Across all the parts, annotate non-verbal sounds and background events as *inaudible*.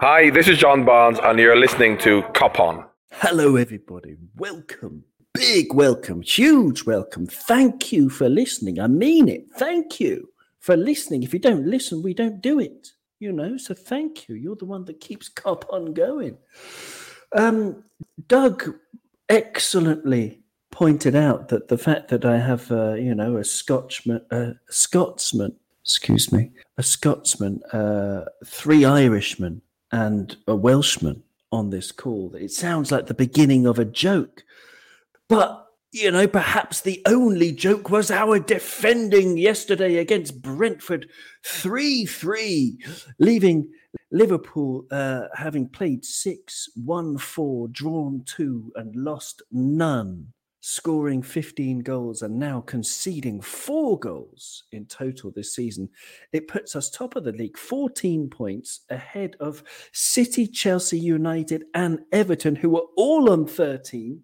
Hi, this is John Barnes, and you're listening to Cop On. Hello, everybody. Welcome. Big welcome. Huge welcome. Thank you for listening. I mean it. Thank you for listening. If you don't listen, we don't do it, you know. So thank you. You're the one that keeps *laughs* Cop On going. Um, Doug excellently pointed out that the fact that I have, uh, you know, a Scotchman, a Scotsman, excuse me, a Scotsman, uh, three Irishmen, and a Welshman on this call. It sounds like the beginning of a joke. But, you know, perhaps the only joke was our defending yesterday against Brentford 3 3, leaving Liverpool uh, having played 6 1 4, drawn 2, and lost none scoring 15 goals and now conceding four goals in total this season. It puts us top of the league, 14 points ahead of City, Chelsea United, and Everton, who are all on 13.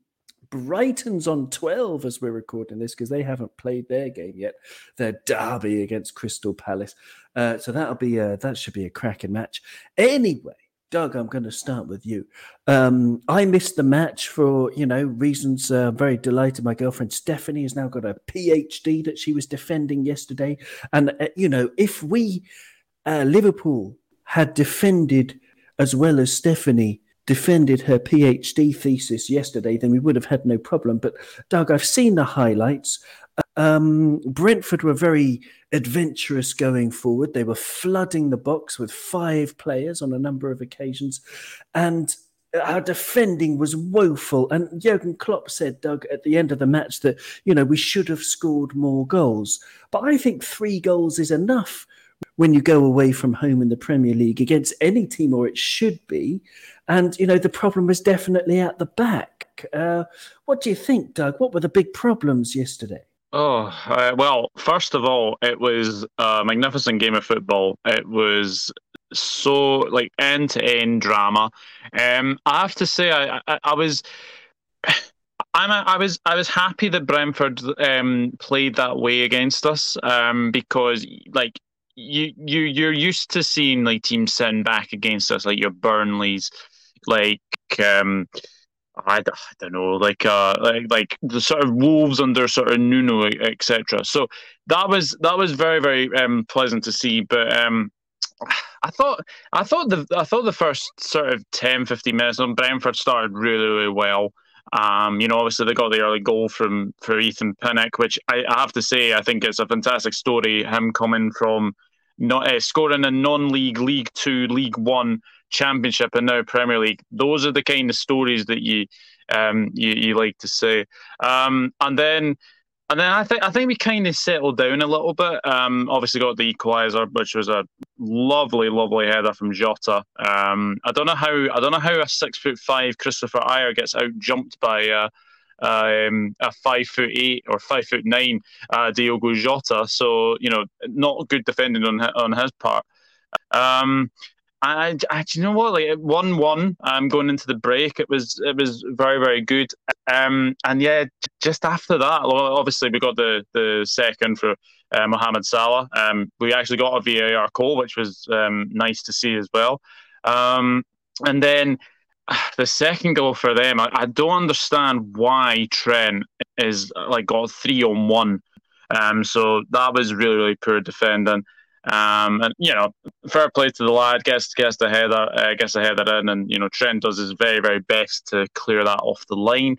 Brighton's on 12 as we're recording this because they haven't played their game yet. Their derby against Crystal Palace. Uh, so that'll be a, that should be a cracking match. Anyway, Doug, I'm going to start with you. Um, I missed the match for you know reasons. Uh, very delighted. My girlfriend Stephanie has now got a PhD that she was defending yesterday, and uh, you know if we uh, Liverpool had defended as well as Stephanie defended her PhD thesis yesterday, then we would have had no problem. But Doug, I've seen the highlights. Um, Brentford were very adventurous going forward. They were flooding the box with five players on a number of occasions, and our defending was woeful. And Jurgen Klopp said, Doug, at the end of the match that you know we should have scored more goals. But I think three goals is enough when you go away from home in the Premier League against any team, or it should be. And you know the problem was definitely at the back. Uh, what do you think, Doug? What were the big problems yesterday? Oh, uh, well, first of all, it was a magnificent game of football. It was so like end to end drama. Um, I have to say, I, I, I was. *sighs* I'm a, I was I was happy that Brentford um, played that way against us um, because like you you you're used to seeing like teams sitting back against us like your Burnleys like um, I, I don't know, like uh, like, like the sort of wolves under sort of Nuno, etc. So that was that was very very um, pleasant to see. But um, I thought I thought the I thought the first sort of 10, 15 minutes on Brentford started really really well. Um, you know, obviously they got the early goal from for Ethan Pinnock, which I, I have to say I think it's a fantastic story. Him coming from not uh, scoring a non-league League Two, League One Championship and now Premier League. Those are the kind of stories that you um, you, you like to say. Um, and then and then I think I think we kind of settled down a little bit. Um, obviously got the equaliser, which was a lovely, lovely header from Jota. Um, I don't know how I don't know how a six foot five Kristoffer Ajer gets out jumped by uh, um, a five foot eight or five foot nine uh, Diogo Jota. So you know, not good defending on on his part. Um, I, I, you know what? Like one one, um, going into the break, it was it was very very good. Um, and yeah, just after that, obviously we got the the second for uh, Mohamed Salah. Um, we actually got a VAR call, which was um, nice to see as well. Um, and then *sighs* the second goal for them, I, I don't understand why Trent is like got three on one. Um, so that was really really poor defending. Um, and you know, fair play to the lad, gets gets the header, uh, gets the header in, and you know Trent does his very very best to clear that off the line.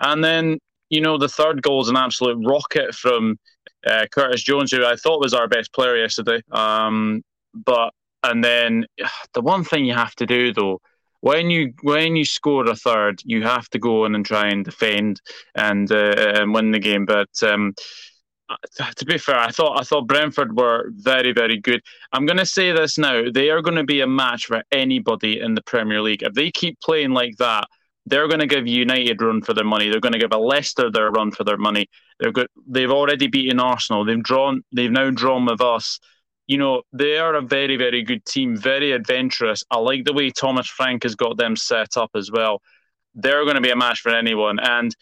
And then you know the third goal is an absolute rocket from uh, Curtis Jones, who I thought was our best player yesterday. Um, but and then *sighs* the one thing you have to do though when you when you score a third, you have to go in and try and defend and uh, and win the game. But um, Uh, to be fair, I thought I thought Brentford were very very good. I'm going to say this now: they are going to be a match for anybody in the Premier League. If they keep playing like that, they're going to give United run for their money. They're going to give a Leicester their run for their money. They're good. They've already beaten Arsenal. They've drawn. They've now drawn with us. You know they are a very very good team, very adventurous. I like the way Thomas Frank has got them set up as well. They're going to be a match for anyone, and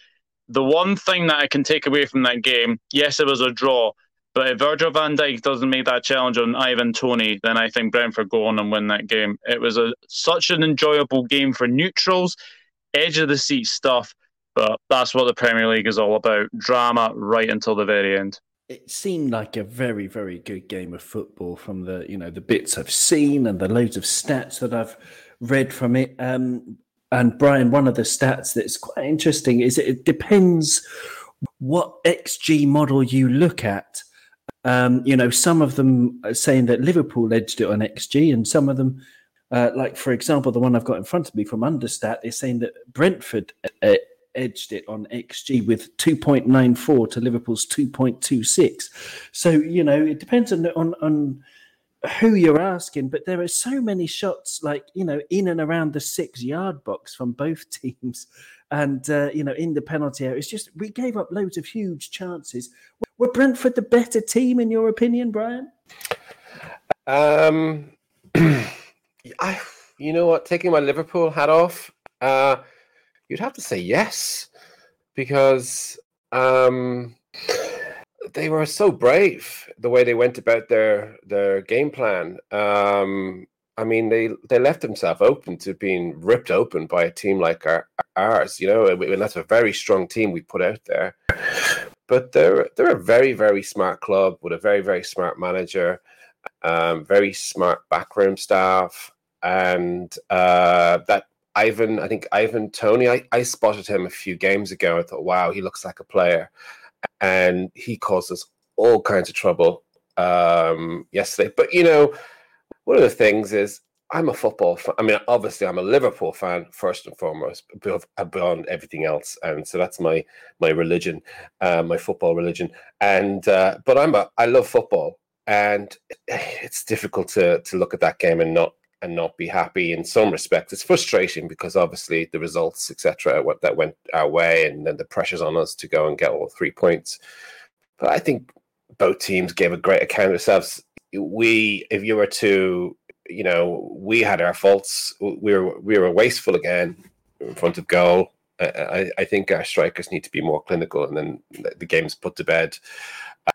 the one thing that I can take away from that game, yes, it was a draw, But if Virgil van Dijk doesn't make that challenge on Ivan Toney, then I think Brentford go on and win that game. It was a such an enjoyable game for neutrals, edge of the seat stuff. But that's what the Premier League is all about drama right until the very end. It seemed like a very, very good game of football from the you know the bits I've seen and the loads of stats that I've read from it. Um, and Brian, one of the stats that's quite interesting is it depends what XG model you look at. Um, you know, some of them are saying that Liverpool edged it on XG, and some of them, uh, like for example, the one I've got in front of me from Understat, is saying that Brentford uh, edged it on XG with 2.94 to Liverpool's 2.26. So you know, it depends on on on who you're asking, but there are so many shots, like you know, in and around the six-yard box from both *laughs* teams, and uh, you know, in the penalty area. It's just we gave up loads of huge chances. Were Brentford the better team, in your opinion, Brian? Um, *clears throat* I, you know what? Taking my Liverpool hat off, uh, you'd have to say yes, because um, they were so brave the way they went about their their game plan. Um, I mean, they they left themselves open to being ripped open by a team like our, ours. You know, and that's a very strong team we put out there. But they're they're a very very smart club with a very very smart manager, um, very smart backroom staff, and uh, that Ivan. I think Ivan Toney. I, I spotted him a few games ago. I thought, wow, he looks like a player and he caused us all kinds of trouble um, yesterday. But you know, one of the things is I'm a football fan. I mean, obviously, I'm a Liverpool fan first and foremost, beyond everything else, and so that's my my religion, uh, my football religion. And uh, but I'm a I love football, and it's difficult to to look at that game and not and not be happy in some respects. It's frustrating because obviously the results, etc., what that went our way, and then the pressures on us to go and get all three points. But I think both teams gave a great account of themselves. We, if you were to, you know, we had our faults. We were we were wasteful again in front of goal. I, I think our strikers need to be more clinical, and then the game's put to bed.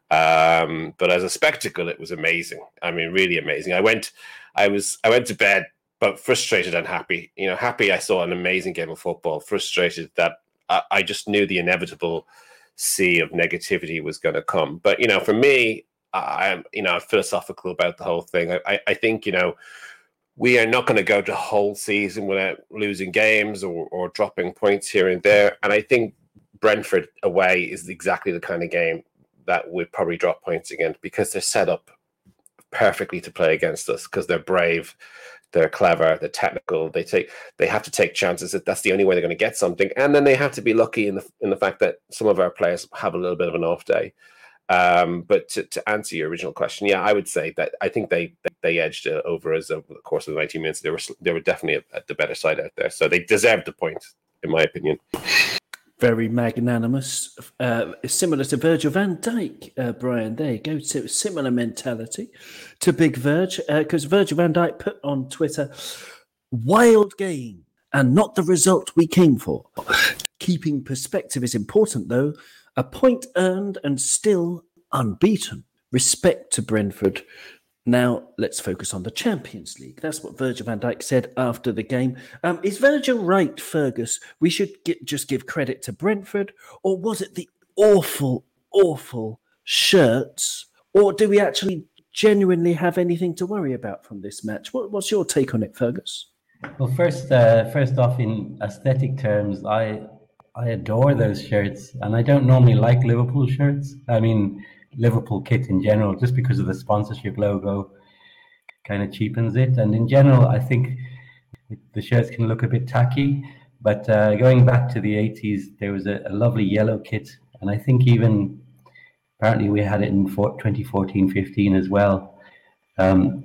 Um, but as a spectacle, it was amazing. I mean, really amazing. I went, I was, I went to bed, but frustrated and happy. You know, happy I saw an amazing game of football. Frustrated that I, I just knew the inevitable sea of negativity was going to come. But you know, for me, I'm, you know, philosophical about the whole thing. I, I, I think, you know, we are not going to go the whole season without losing games or, or dropping points here and there. And I think Brentford away is exactly the kind of game that would probably drop points again because they're set up perfectly to play against us because they're brave, they're clever, they're technical. They take they have to take chances. That that's the only way they're going to get something, and then they have to be lucky in the in the fact that some of our players have a little bit of an off day. Um, but to, to answer your original question, yeah, I would say that I think they they edged over us over the course of the 19 minutes. They were they were definitely at the better side out there, so they deserved the point, in my opinion very magnanimous, uh, similar to Virgil van Dijk, uh, Brian. There you go. So similar mentality to Big Virg, because uh, Virgil van Dijk put on Twitter, wild game and not the result we came for. Keeping perspective is important, though. A point earned and still unbeaten. Respect to Brentford now, let's focus on the Champions League. That's what Virgil van Dijk said after the game. Um, is Virgil right, Fergus? We should get, just give credit to Brentford, or was it the awful, awful shirts? Or do we actually genuinely have anything to worry about from this match? What, what's your take on it, Fergus? Well, first, uh, first off, in aesthetic terms, I I adore those shirts, and I don't normally like Liverpool shirts. I mean, Liverpool kit in general, just because of the sponsorship logo, kind of cheapens it. And in general, I think the shirts can look a bit tacky. But uh, going back to the 80s, there was a, a, lovely yellow kit. And I think even apparently we had it in 2014 15 as well. Um,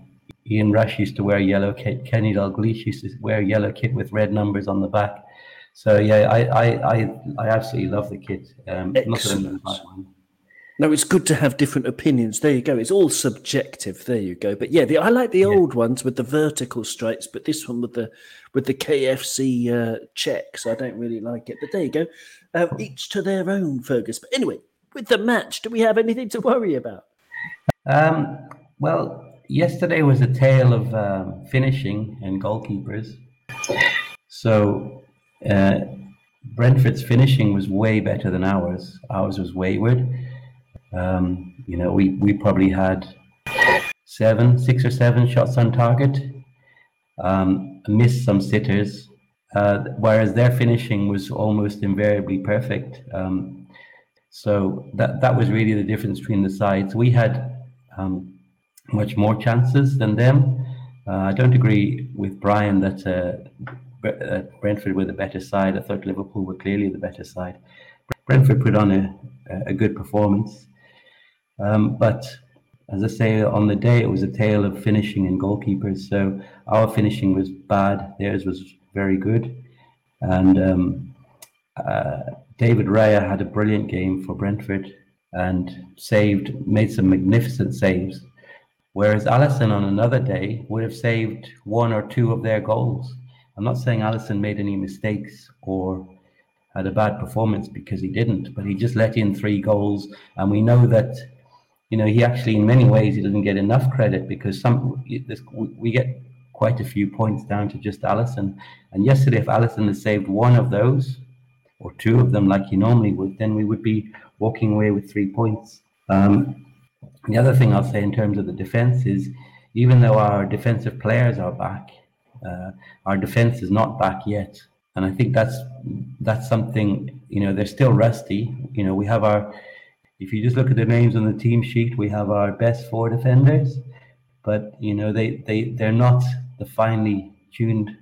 Ian Rush used to wear yellow kit. Kenny Dalglish used to wear yellow kit with red numbers on the back. So yeah, I I I, I absolutely love the kit. Um, Excellent. No, it's good to have different opinions. There you go. It's all subjective. There you go. But yeah, the, I like the yeah. old ones with the vertical stripes, but this one with the with the KFC uh, checks, I don't really like it. But there you go. Uh, each to their own, Fergus. But anyway, with the match, do we have anything to worry about? Um, well, yesterday was a tale of um, finishing and goalkeepers. So uh, Brentford's finishing was way better than ours. Ours was wayward. Um, you know, we, we probably had seven, six or seven shots on target, um, missed some sitters, uh, whereas their finishing was almost invariably perfect. Um, so that that was really the difference between the sides. We had um, much more chances than them. Uh, I don't agree with Brian that uh, uh, Brentford were the better side. I thought Liverpool were clearly the better side. Brentford put on a, a good performance. Um, but as I say, on the day, it was a tale of finishing and goalkeepers. So our finishing was bad, theirs was very good. And um, uh, David Raya had a brilliant game for Brentford and saved, made some magnificent saves. Whereas Alisson on another day would have saved one or two of their goals. I'm not saying Alisson made any mistakes or had a bad performance because he didn't, but he just let in three goals. And we know that, you know, he actually, in many ways, he doesn't get enough credit because some we get quite a few points down to just Alisson. And yesterday, if Alisson had saved one of those or two of them like he normally would, then we would be walking away with three points. Um, the other thing I'll say in terms of the defense is even though our defensive players are back, uh, our defense is not back yet. And I think that's that's something, you know, they're still rusty. You know, we have our if you just look at the names on the team sheet, we have our best four defenders, but you know, they, they, they're not the finely tuned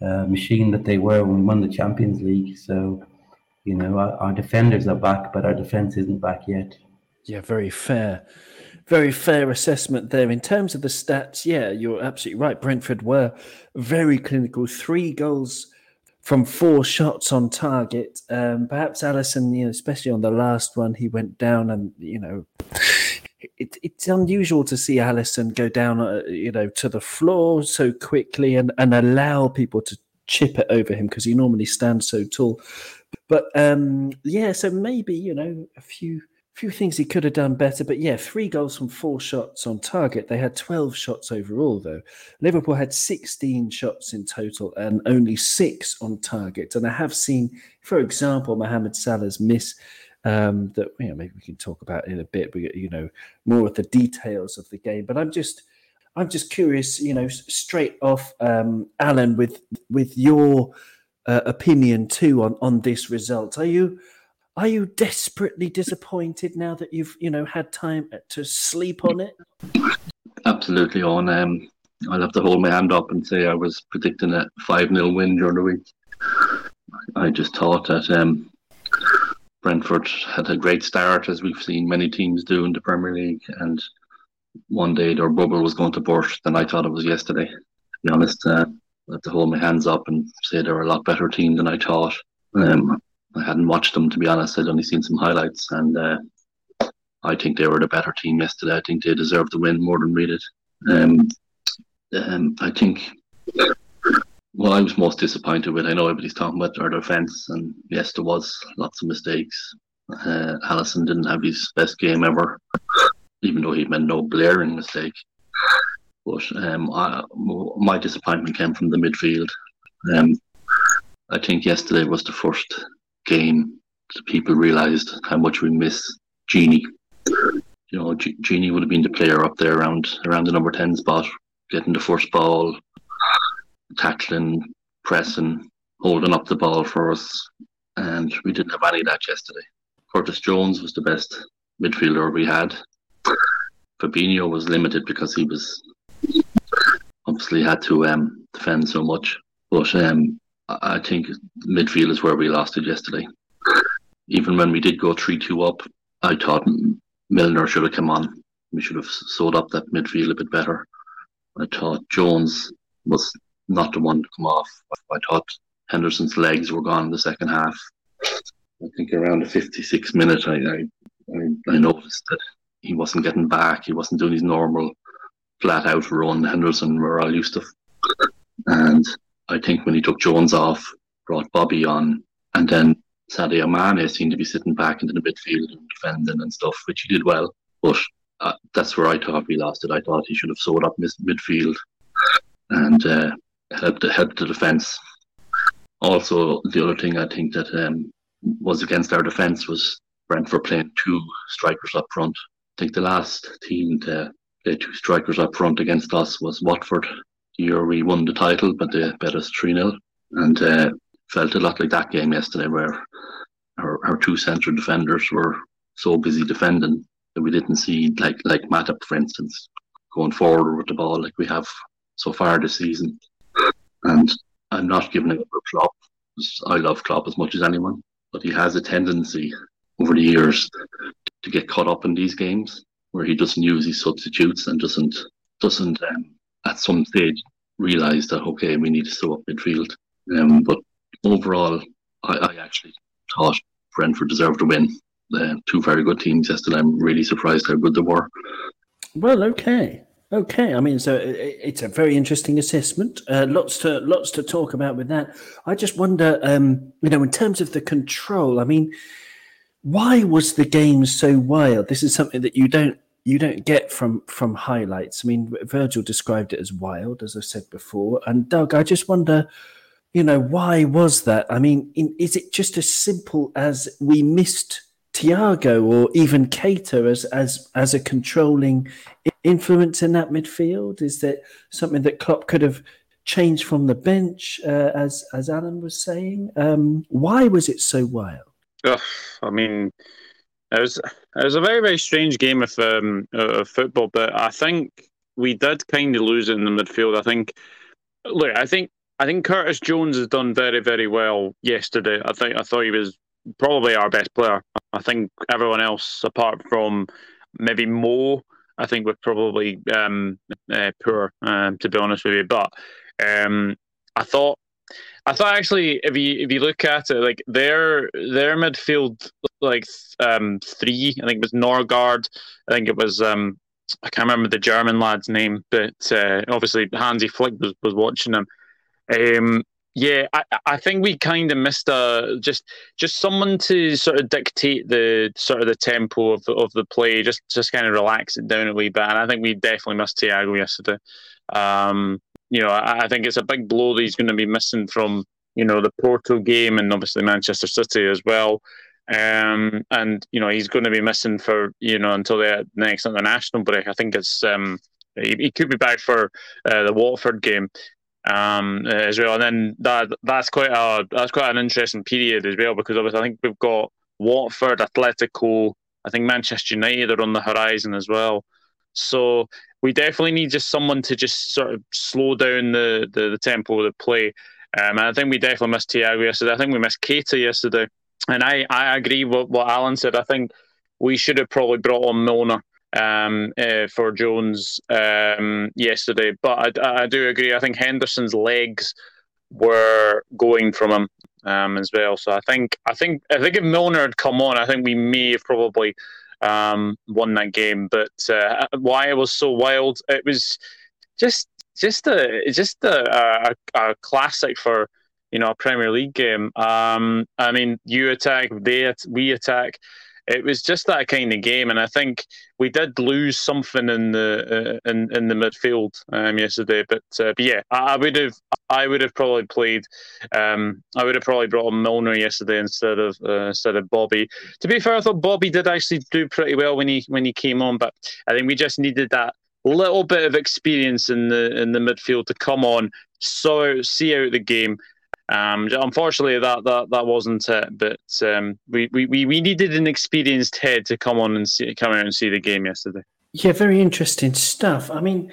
uh, machine that they were when we won the Champions League. So, you know, our, our defenders are back, but our defense isn't back yet. Yeah, very fair. Very fair assessment there. In terms of the stats, yeah, you're absolutely right. Brentford were very clinical. Three goals from four shots on target. Um, perhaps Alisson, you know, especially on the last one, he went down and, you know, it, it's unusual to see Alisson go down, uh, you know, to the floor so quickly and, and allow people to chip it over him because he normally stands so tall. But um, yeah, so maybe, you know, a few few things he could have done better, but yeah, three goals from four shots on target. They had 12 shots overall, though. Liverpool had 16 shots in total and only six on target. And I have seen, for example, Mohamed Salah's miss um, that you know maybe we can talk about in a bit. We you know more of the details of the game, but I'm just I'm just curious, you know, straight off, um, Alan, with with your uh, opinion too on on this result. Are you are you desperately disappointed now that you've you know had time to sleep on it? Absolutely, on. Um, I'll have to hold my hand up and say I was predicting a five 0 win during the week. I just thought that um, Brentford had a great start, as we've seen many teams do in the Premier League, and one day their bubble was going to burst than I thought it was yesterday. To be honest, uh, I have to hold my hands up and say they're a lot better team than I thought. Um, I hadn't watched them to be honest. I'd only seen some highlights, and uh, I think they were the better team yesterday. I think they deserved the win more than we did. Um, um, I think what I was most disappointed with, I know everybody's talking about their defence, and yes, there was lots of mistakes. Uh, Alisson didn't have his best game ever, even though he made no blaring mistake. But um, I, my disappointment came from the midfield. Um, I think yesterday was the first game, people realised how much we miss Gini. You know, G- Gini would have been the player up there around around the number ten spot, getting the first ball, tackling, pressing, holding up the ball for us, and we didn't have any of that yesterday. Curtis Jones was the best midfielder we had. Fabinho was limited because he was obviously had to um, defend so much. But um, I think midfield is where we lost it yesterday. Even when we did go 3 2 up, I thought Milner should have come on. We should have sewed up that midfield a bit better. I thought Jones was not the one to come off. I thought Henderson's legs were gone in the second half. I think around the 56th minute, I, I, I noticed that he wasn't getting back. He wasn't doing his normal flat out run. Henderson we're all used to. And I think when he took Jones off, brought Bobby on, and then Sadio Mane seemed to be sitting back into the midfield and defending and stuff, which he did well. But uh, that's where I thought we lost it. I thought he should have sold up mid- midfield and uh, helped helped the defence. Also, the other thing I think that um, was against our defence was Brentford playing two strikers up front. I think the last team to play two strikers up front against us was Watford. Year we won the title, but they bet us 3 0. And uh, felt a lot like that game yesterday, where our, our two central defenders were so busy defending that we didn't see, like like Matip, for instance, going forward with the ball like we have so far this season. And I'm not giving it a Klopp. I love Klopp as much as anyone, but he has a tendency over the years to get caught up in these games where he doesn't use his substitutes and doesn't doesn't um, at some stage realize that okay we need to step up midfield. Um, but overall, I, I actually thought Brentford deserved to win. Uh, two very good teams yesterday. I'm really surprised how good they were. Well, okay. Okay, I mean, so it's a very interesting assessment. Uh, lots to lots to talk about with that. I just wonder, um, you know, in terms of the control. I mean, why was the game so wild? This is something that you don't you don't get from from highlights. I mean, Virgil described it as wild, as I said before, and Doug, I just wonder, you know, why was that? I mean, in, is it just as simple as we missed Thiago or even Keita as as as a controlling influence in that midfield? Is that something that Klopp could have changed from the bench, uh, as as Alan was saying? Um, why was it so wild? I mean, it was it was a very very strange game of um, of football, but I think we did kind of lose it in the midfield. I think, look, I think I think Curtis Jones has done very very well yesterday. I think I thought he was probably our best player. I think everyone else, apart from maybe Mo, I think we're probably um, uh, poor, um, to be honest with you. But um, I thought, I thought actually, if you if you look at it, like their their midfield, like um, three, I think it was Nørgaard, I think it was um, I can't remember the German lad's name, but uh, obviously Hansi Flick was, was watching them. Um, yeah, I, I think we kind of missed a just just someone to sort of dictate the sort of the tempo of the, of the play, just just kind of relax it down a wee bit. And I think we definitely missed Thiago yesterday. Um, you know, I, I think it's a big blow that he's going to be missing from you know the Porto game and obviously Manchester City as well. Um, and you know he's going to be missing for you know until the next international break. I think it's um, he, he could be back for uh, the Watford game um, as well. And then that that's quite a that's quite an interesting period as well because obviously I think we've got Watford, Atletico, I think Manchester United are on the horizon as well. So we definitely need just someone to just sort of slow down the the, the tempo of the play. Um, and I think we definitely missed Thiago yesterday. I think we missed Keita yesterday. And I, I agree with what Alan said. I think we should have probably brought on Milner um, uh, for Jones um, yesterday. But I, I, do agree. I think Henderson's legs were going from him um, as well. So I think I think I think if Milner had come on, I think we may have probably um, won that game. But uh, why it was so wild, it was just just a just a, a, a classic for you know a Premier League game. Um, I mean, you attack, they we attack it was just that kind of game, and I think we did lose something in the uh, in in the midfield um, yesterday. But, uh, but yeah, I, I, would have I would have probably played. Um, I would have probably brought on Milner yesterday instead of uh, instead of Bobby. To be fair, I thought Bobby did actually do pretty well when he when he came on, but I think we just needed that little bit of experience in the in the midfield to come on, so see out the game, um, unfortunately, that, that that wasn't it. But um, we, we, we needed an experienced head to come on and see, come out and see the game yesterday. Yeah, very interesting stuff. I mean,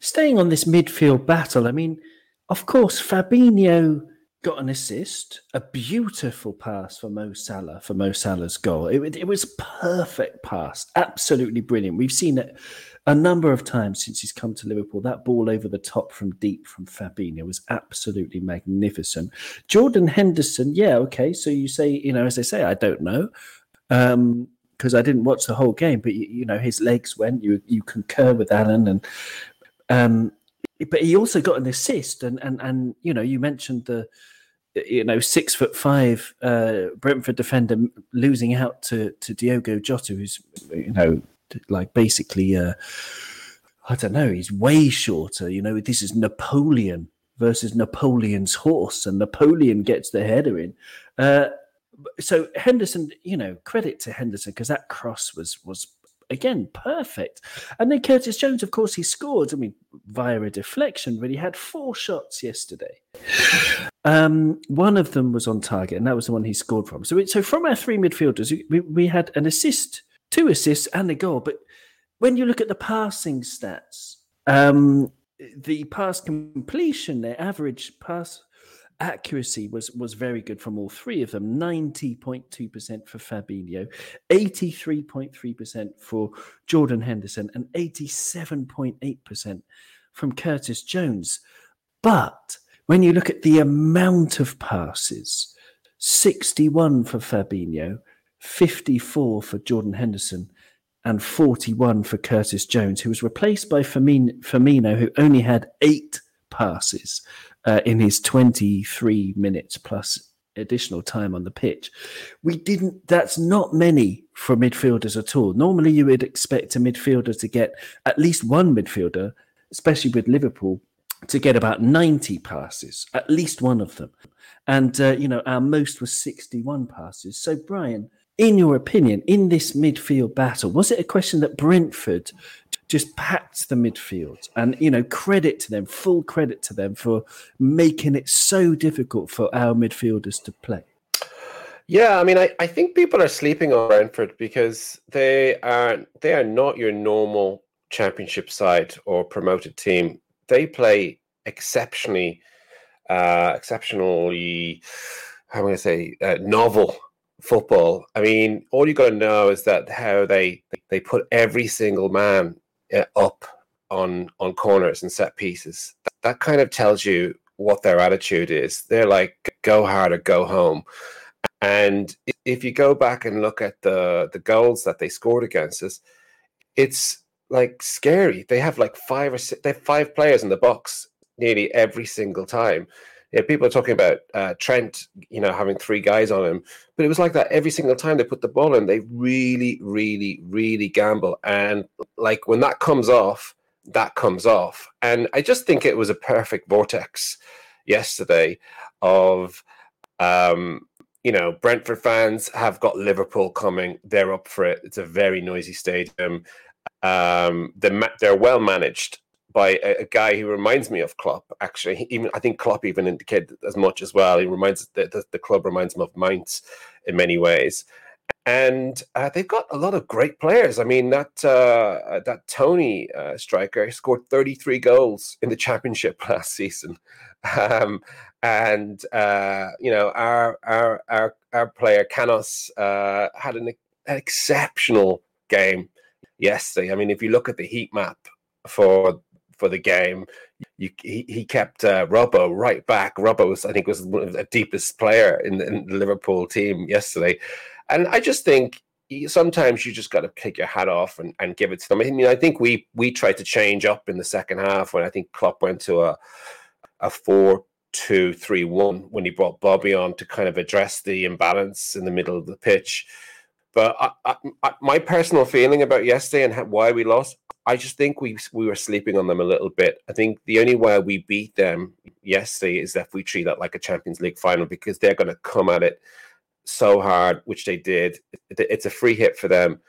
staying on this midfield battle, I mean, of course, Fabinho got an assist, a beautiful pass for Mo Salah for Mo Salah's goal. It, it was perfect pass, absolutely brilliant. We've seen it a number of times since he's come to Liverpool. That ball over the top from deep from Fabinho was absolutely magnificent. Jordan Henderson, yeah, okay. So you say, you know, as I say, I don't know. Um, because I didn't watch the whole game, but you, you, know his legs went. You you concur with Alan, and um, but he also got an assist, and and and you know you mentioned the you know, six foot five uh, Brentford defender losing out to to Diogo Jota, who's you know like basically, uh, I don't know, he's way shorter. You know, this is Napoleon versus Napoleon's horse, and Napoleon gets the header in. Uh, so Henderson, you know, credit to Henderson because that cross was was again perfect. And then Curtis Jones, of course, he scored. I mean, via a deflection, but he had four shots yesterday. Um, one of them was on target, and that was the one he scored from. So, it, so from our three midfielders, we, we had an assist, two assists, and a goal. But when you look at the passing stats, um, the pass completion, their average pass accuracy was was very good from all three of them 90.2% for Fabinho 83.3% for Jordan Henderson and 87.8% from Curtis Jones but when you look at the amount of passes 61 for Fabinho 54 for Jordan Henderson and 41 for Curtis Jones, who was replaced by Firmino, who only had eight passes uh, in his 23 minutes plus additional time on the pitch. We didn't, that's not many for midfielders at all. Normally, you would expect a midfielder to get at least one midfielder, especially with Liverpool, to get about 90 passes, at least one of them. And, uh, you know, our most was 61 passes. So, Brian, in your opinion, in this midfield battle, was it a question that Brentford just packed the midfield? And, you know, credit to them, full credit to them for making it so difficult for our midfielders to play. Yeah, I mean, I, I think people are sleeping on Brentford because they are they are not your normal championship side or promoted team. They play exceptionally, uh, exceptionally, how am I going to say, uh, novel football. I mean, all you got to know is that how they they put every single man uh, up on on corners and set pieces. That, that kind of tells you what their attitude is. They're like go hard or go home. And if you go back and look at the the goals that they scored against us, it's like scary. They have like five or six, they have five players in the box nearly every single time yeah, people are talking about uh, Trent, you know, having three guys on him, but it was like that every single time they put the ball in. They really, really, really gamble, and like when that comes off, that comes off. And I just think it was a perfect vortex yesterday of, um, you know, Brentford fans have got Liverpool coming. They're up for it. It's a very noisy stadium. Um, they're, they're well managed by a, a, guy who reminds me of Klopp. Actually, even I think Klopp even indicated as much as well. He reminds the, the, the club reminds him of Mainz in many ways, and uh, they've got a lot of great players. I mean that uh, that Toney uh, striker scored 33 goals in the championship *laughs* last season, um, and uh, you know our our our our player Canos uh, had an, an exceptional game yesterday. I mean, if you look at the heat map for for the game. You, he, he kept uh, Robbo right back. Robbo was, I think, was one of the deepest player in the, in the Liverpool team yesterday, and I just think sometimes you just got to take your hat off and, and give it to them. I mean, I think we we tried to change up in the second half when I think Klopp went to a a four two three one when he brought Bobby on to kind of address the imbalance in the middle of the pitch. But I, I, I, my personal feeling about yesterday and why we lost, I just think we we were sleeping on them a little bit. I think the only way we beat them yesterday is if we treat that like a Champions League final because they're going to come at it so hard, which they did. It's a free hit for them.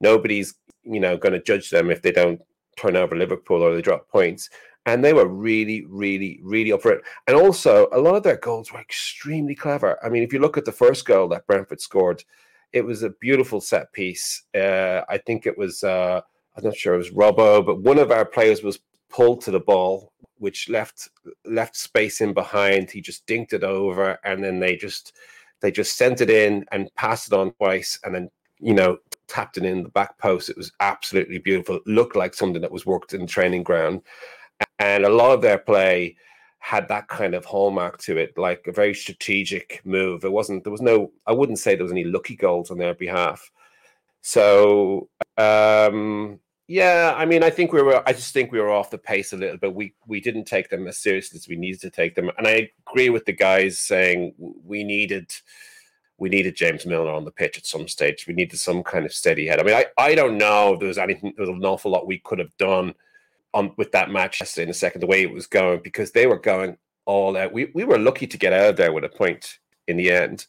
Nobody's you know going to judge them if they don't turn over Liverpool or they drop points. And they were really, really, really up for it. And also, a lot of their goals were extremely clever. I mean, if you look at the first goal that Brentford scored, it was a beautiful set piece. Uh, I think it was. Uh, I'm not sure it was Robbo, but one of our players was pulled to the ball, which left left space in behind. He just dinked it over, and then they just they just sent it in and passed it on twice, and then you know tapped it in the back post. It was absolutely beautiful. It looked like something that was worked in the training ground, and a lot of their play had that kind of hallmark to it, like a very strategic move. It wasn't there was no I wouldn't say there was any lucky goals on their behalf. So um, yeah, I mean, I think we were. I just think we were off the pace a little bit. We we didn't take them as seriously as we needed to take them, and I agree with the guys saying we needed we needed James Milner on the pitch at some stage. We needed some kind of steady head. I mean, I, I don't know if there was anything, there was an awful lot we could have done on with that match in a second, the way it was going, because they were going all out. We, we were lucky to get out of there with a point in the end,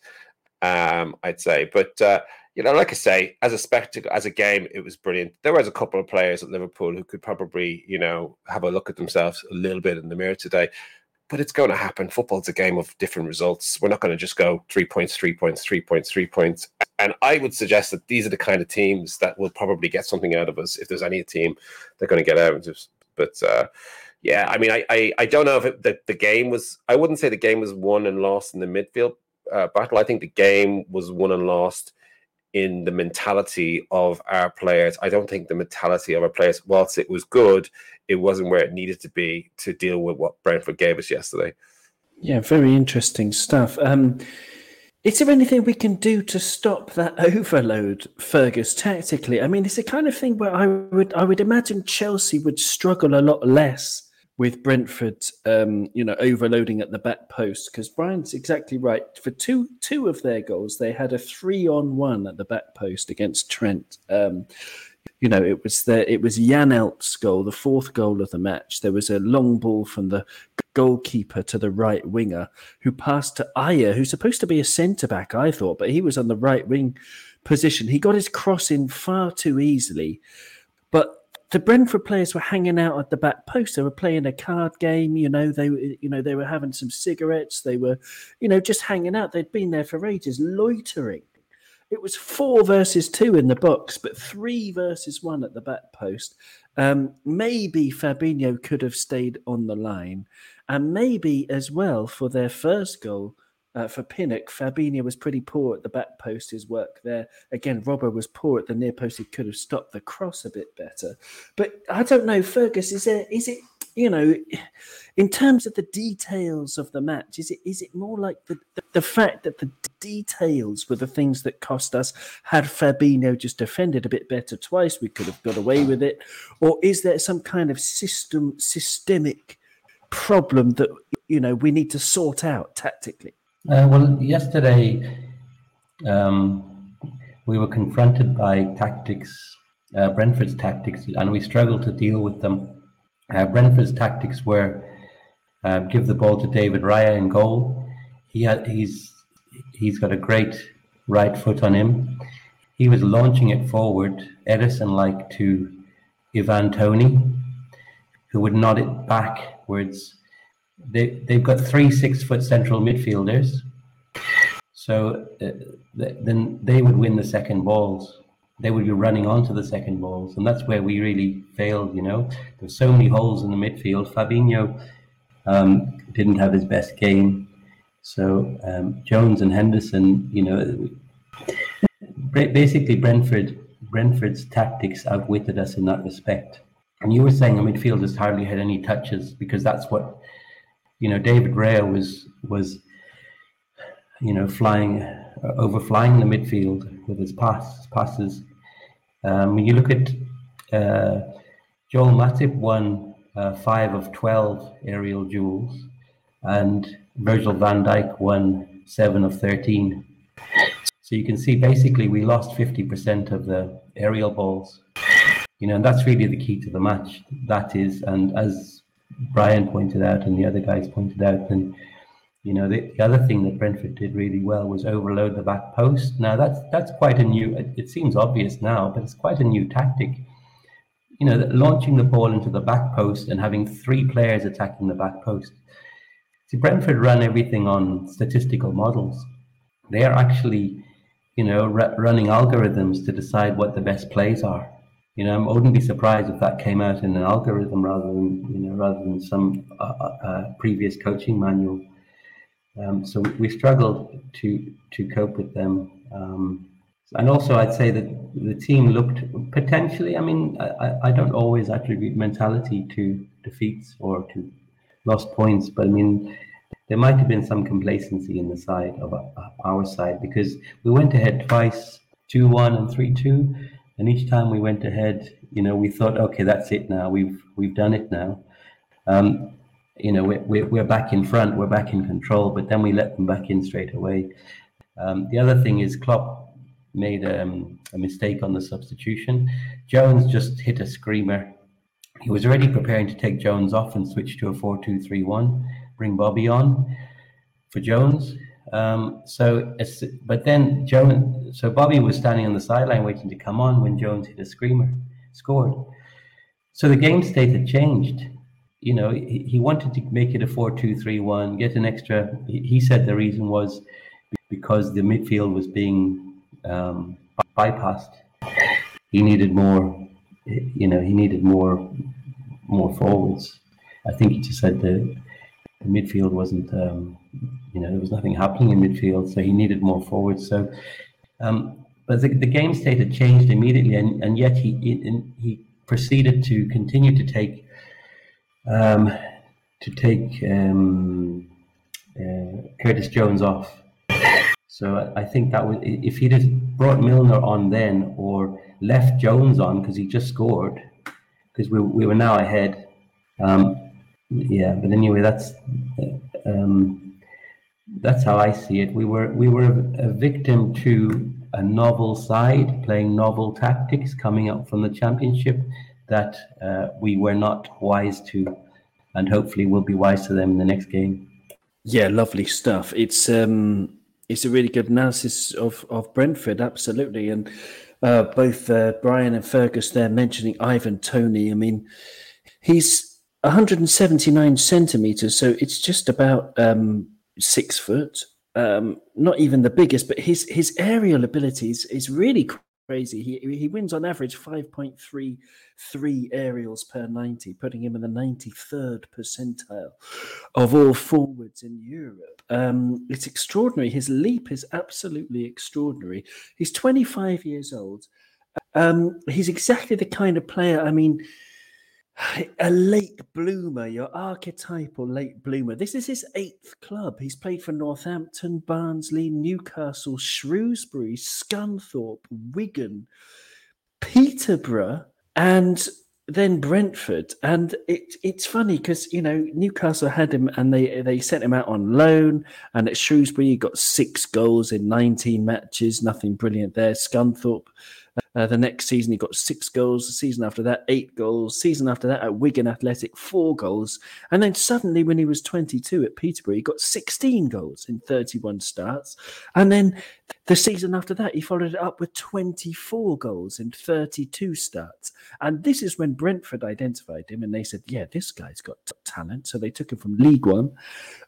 um, I'd say. But, uh, you know, like I say, as a spectacle, as a game, it was brilliant. There was a couple of players at Liverpool who could probably, you know, have a look at themselves a little bit in the mirror today but it's going to happen. Football's a game of different results. We're not going to just go three points, three points, three points, three points. And I would suggest that these are the kind of teams that will probably get something out of us. If there's any team they're going to get out. Of. But uh, yeah, I mean, I, I, I don't know if it, the, the game was, I wouldn't say the game was won and lost in the midfield uh, battle. I think the game was won and lost in the mentality of our players. I don't think the mentality of our players, whilst it was good, it wasn't where it needed to be to deal with what Brentford gave us yesterday. Yeah, very interesting stuff. Um, is there anything we can do to stop that overload, Fergus, tactically? I mean, it's the kind of thing where I would I would imagine Chelsea would struggle a lot less with Brentford, um, you know, overloading at the back post because Brian's exactly right. For two two of their goals, they had a three on one at the back post against Trent. Um, you know, it was the it was Jan Janelt's goal, the fourth goal of the match. There was a long ball from the goalkeeper to the right winger who passed to Ajer, who's supposed to be a centre back, I thought, but he was on the right wing position. He got his cross in far too easily. But the Brentford players were hanging out at the back post. They were playing a card game. You know, they you know they were having some cigarettes. They were, you know, just hanging out. They'd been there for ages, loitering. It was four versus two in the box, but three versus one at the back post. Um, maybe Fabinho could have stayed on the line, and maybe as well for their first goal uh, for Pinnock, Fabinho was pretty poor at the back post. His work there again, Robbo was poor at the near post. He could have stopped the cross a bit better, but I don't know. Fergus, is there is it you know, in terms of the details of the match, is it is it more like the, the, the, fact that the details were the things that cost us? Had Fabinho just defended a bit better twice, we could have got away with it. Or is there some kind of system systemic problem that you know we need to sort out tactically? Uh, well, yesterday um, we were confronted by tactics, uh, Brentford's tactics, and we struggled to deal with them uh, Brentford's tactics were uh, give the ball to David Raya in goal. He had, he's he's got a great right foot on him. He was launching it forward, Edison like to Ivan Toney, who would nod it backwards. They they've got three six foot central midfielders, so uh, th- then they would win the second balls they would be running onto the second balls, and that's where we really failed. You know, there were so many holes in the midfield. Fabinho um, didn't have his best game, so um, Jones and Henderson, you know, basically Brentford Brentford's tactics outwitted us in that respect. And you were saying the midfielders hardly had any touches because that's what you know. David Raya was was you know flying overflying the midfield with his pass, passes. Um, when you look at uh, Joel Matip won uh, five of 12 aerial duels, and Virgil van Dijk won seven of 13. So you can see basically we lost 50% of the aerial balls. You know, and that's really the key to the match. That is, and as Brian pointed out and the other guys pointed out, and you know, the, the, other thing that Brentford did really well was overload the back post. Now that's that's quite a new. It, it seems obvious now, but it's quite a new tactic. You know, launching the ball into the back post and having three players attacking the back post. See, Brentford run everything on statistical models. They are actually, you know, r- running algorithms to decide what the best plays are. You know, I wouldn't be surprised if that came out in an algorithm rather than, you know, rather than some uh, uh, uh previous coaching manual. Um, so we, struggled to to cope with them. Um, and also, I'd say that the team looked potentially. I mean, I, I don't always attribute mentality to defeats or to lost points, but I mean, there might have been some complacency in the side of our side because we went ahead twice, two one and three two, and each time we went ahead, you know, we thought, okay, that's it now. We've we've done it now. Um, you know, we're, we're back in front, we're back in control, but then we let them back in straight away. Um, the other thing is Klopp made um, a mistake on the substitution. Jones just hit a screamer. He was already preparing to take Jones off and switch to a 4 2 3 1, bring Bobby on for Jones. Um, so, but then Jones, so Bobby was standing on the sideline waiting to come on when Jones hit a screamer, scored. So the game state had changed. You know, he, he wanted to make it a 4 2 3 1, get an extra. He, he said the reason was because the midfield was being um, bypassed. He needed more, you know, he needed more more forwards. I think he just said the, the midfield wasn't, um, you know, there was nothing happening in midfield, so he needed more forwards. So, um, but the, the game state had changed immediately, and, and yet he he proceeded to continue to take um, to take um, uh, Curtis Jones off. So I think that would if he'd have brought Milner on then or left Jones on because he just scored because we we were now ahead. Um, yeah, but anyway, that's um, that's how I see it. We were we were a victim to a novel side playing novel tactics coming up from the championship that uh, we were not wise to, and hopefully we'll be wise to them in the next game. Yeah, lovely stuff. It's um, it's a really good analysis of of Brentford, absolutely, and uh, both uh, Brian and Fergus there mentioning Ivan Toney. I mean, he's 179 centimeters, so it's just about um, six foot. Um, not even the biggest, but his his aerial abilities is really crazy. He he wins on average 5.33 aerials per 90, putting him in the 93rd percentile of all forwards in Europe. Um, it's extraordinary. His leap is absolutely extraordinary. He's 25 years old. Um, he's exactly the kind of player. I mean, *sighs* a late bloomer, your archetypal late bloomer. This is his eighth club. He's played for Northampton, Barnsley, Newcastle, Shrewsbury, Scunthorpe, Wigan, Peterborough, and then Brentford. And it, it's funny because, you know, Newcastle had him and they, they sent him out on loan. And at Shrewsbury, he got six goals in 19 matches, nothing brilliant there. Scunthorpe uh, the next season, he got six goals. The season after that, eight goals. Season after that, at Wigan Athletic, four goals. And then suddenly, when he was 22 at Peterborough, he got 16 goals in 31 starts. And then the season after that, he followed it up with 24 goals in 32 starts. And this is when Brentford identified him and they said, yeah, this guy's got talent. So they took him from League One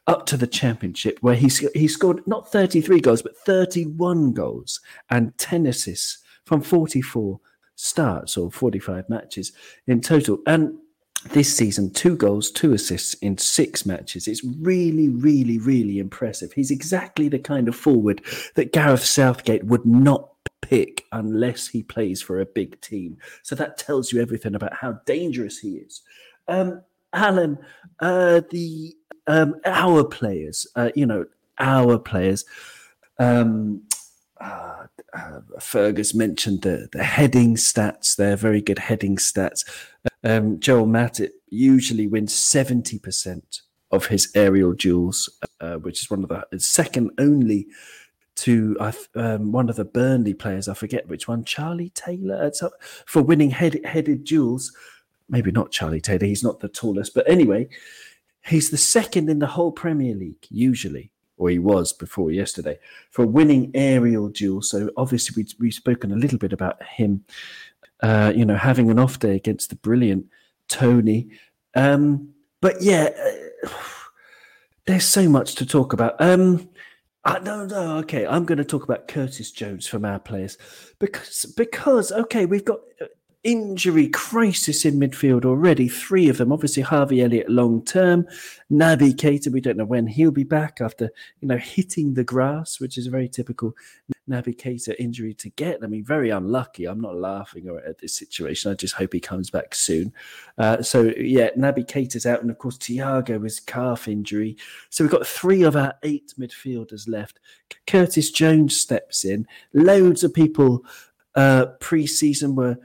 up to the Championship, where he, he scored not 33 goals, but 31 goals and 10 assists from 44 starts or 45 matches in total. And this season, two goals, two assists in six matches. It's really, really, really impressive. He's exactly the kind of forward that Gareth Southgate would not pick unless he plays for a big team. So that tells you everything about how dangerous he is. Um, Alan, uh, the um, our players, uh, you know, our players. Um, uh, uh, Fergus mentioned the, the heading stats. They're very good heading stats. Um, Joel Matip usually wins 70% of his aerial duels, uh, which is one of the second only to uh, um, one of the Burnley players. I forget which one, Charlie Taylor, for winning head, headed duels. Maybe not Charlie Taylor, he's not the tallest, but anyway, he's the second in the whole Premier League, usually or he was before yesterday, for winning aerial duel. So obviously we we've spoken a little bit about him, uh, you know, having an off day against the brilliant Toney. Um, but yeah, uh, *sighs* there's so much to talk about. Um, I, no, no, okay. I'm going to talk about Curtis Jones from our players because because okay, we've got injury crisis in midfield already. Three of them, obviously Harvey Elliott long term, Naby Keita. We don't know when he'll be back after you know hitting the grass, which is a very typical Naby Keita injury to get. I mean, very unlucky. I'm not laughing at this situation. I just hope he comes back soon. Uh, so yeah, Naby Keita's out, and of course Thiago is calf injury. So we've got three of our eight midfielders left. Curtis Jones steps in. Loads of people uh, pre-season were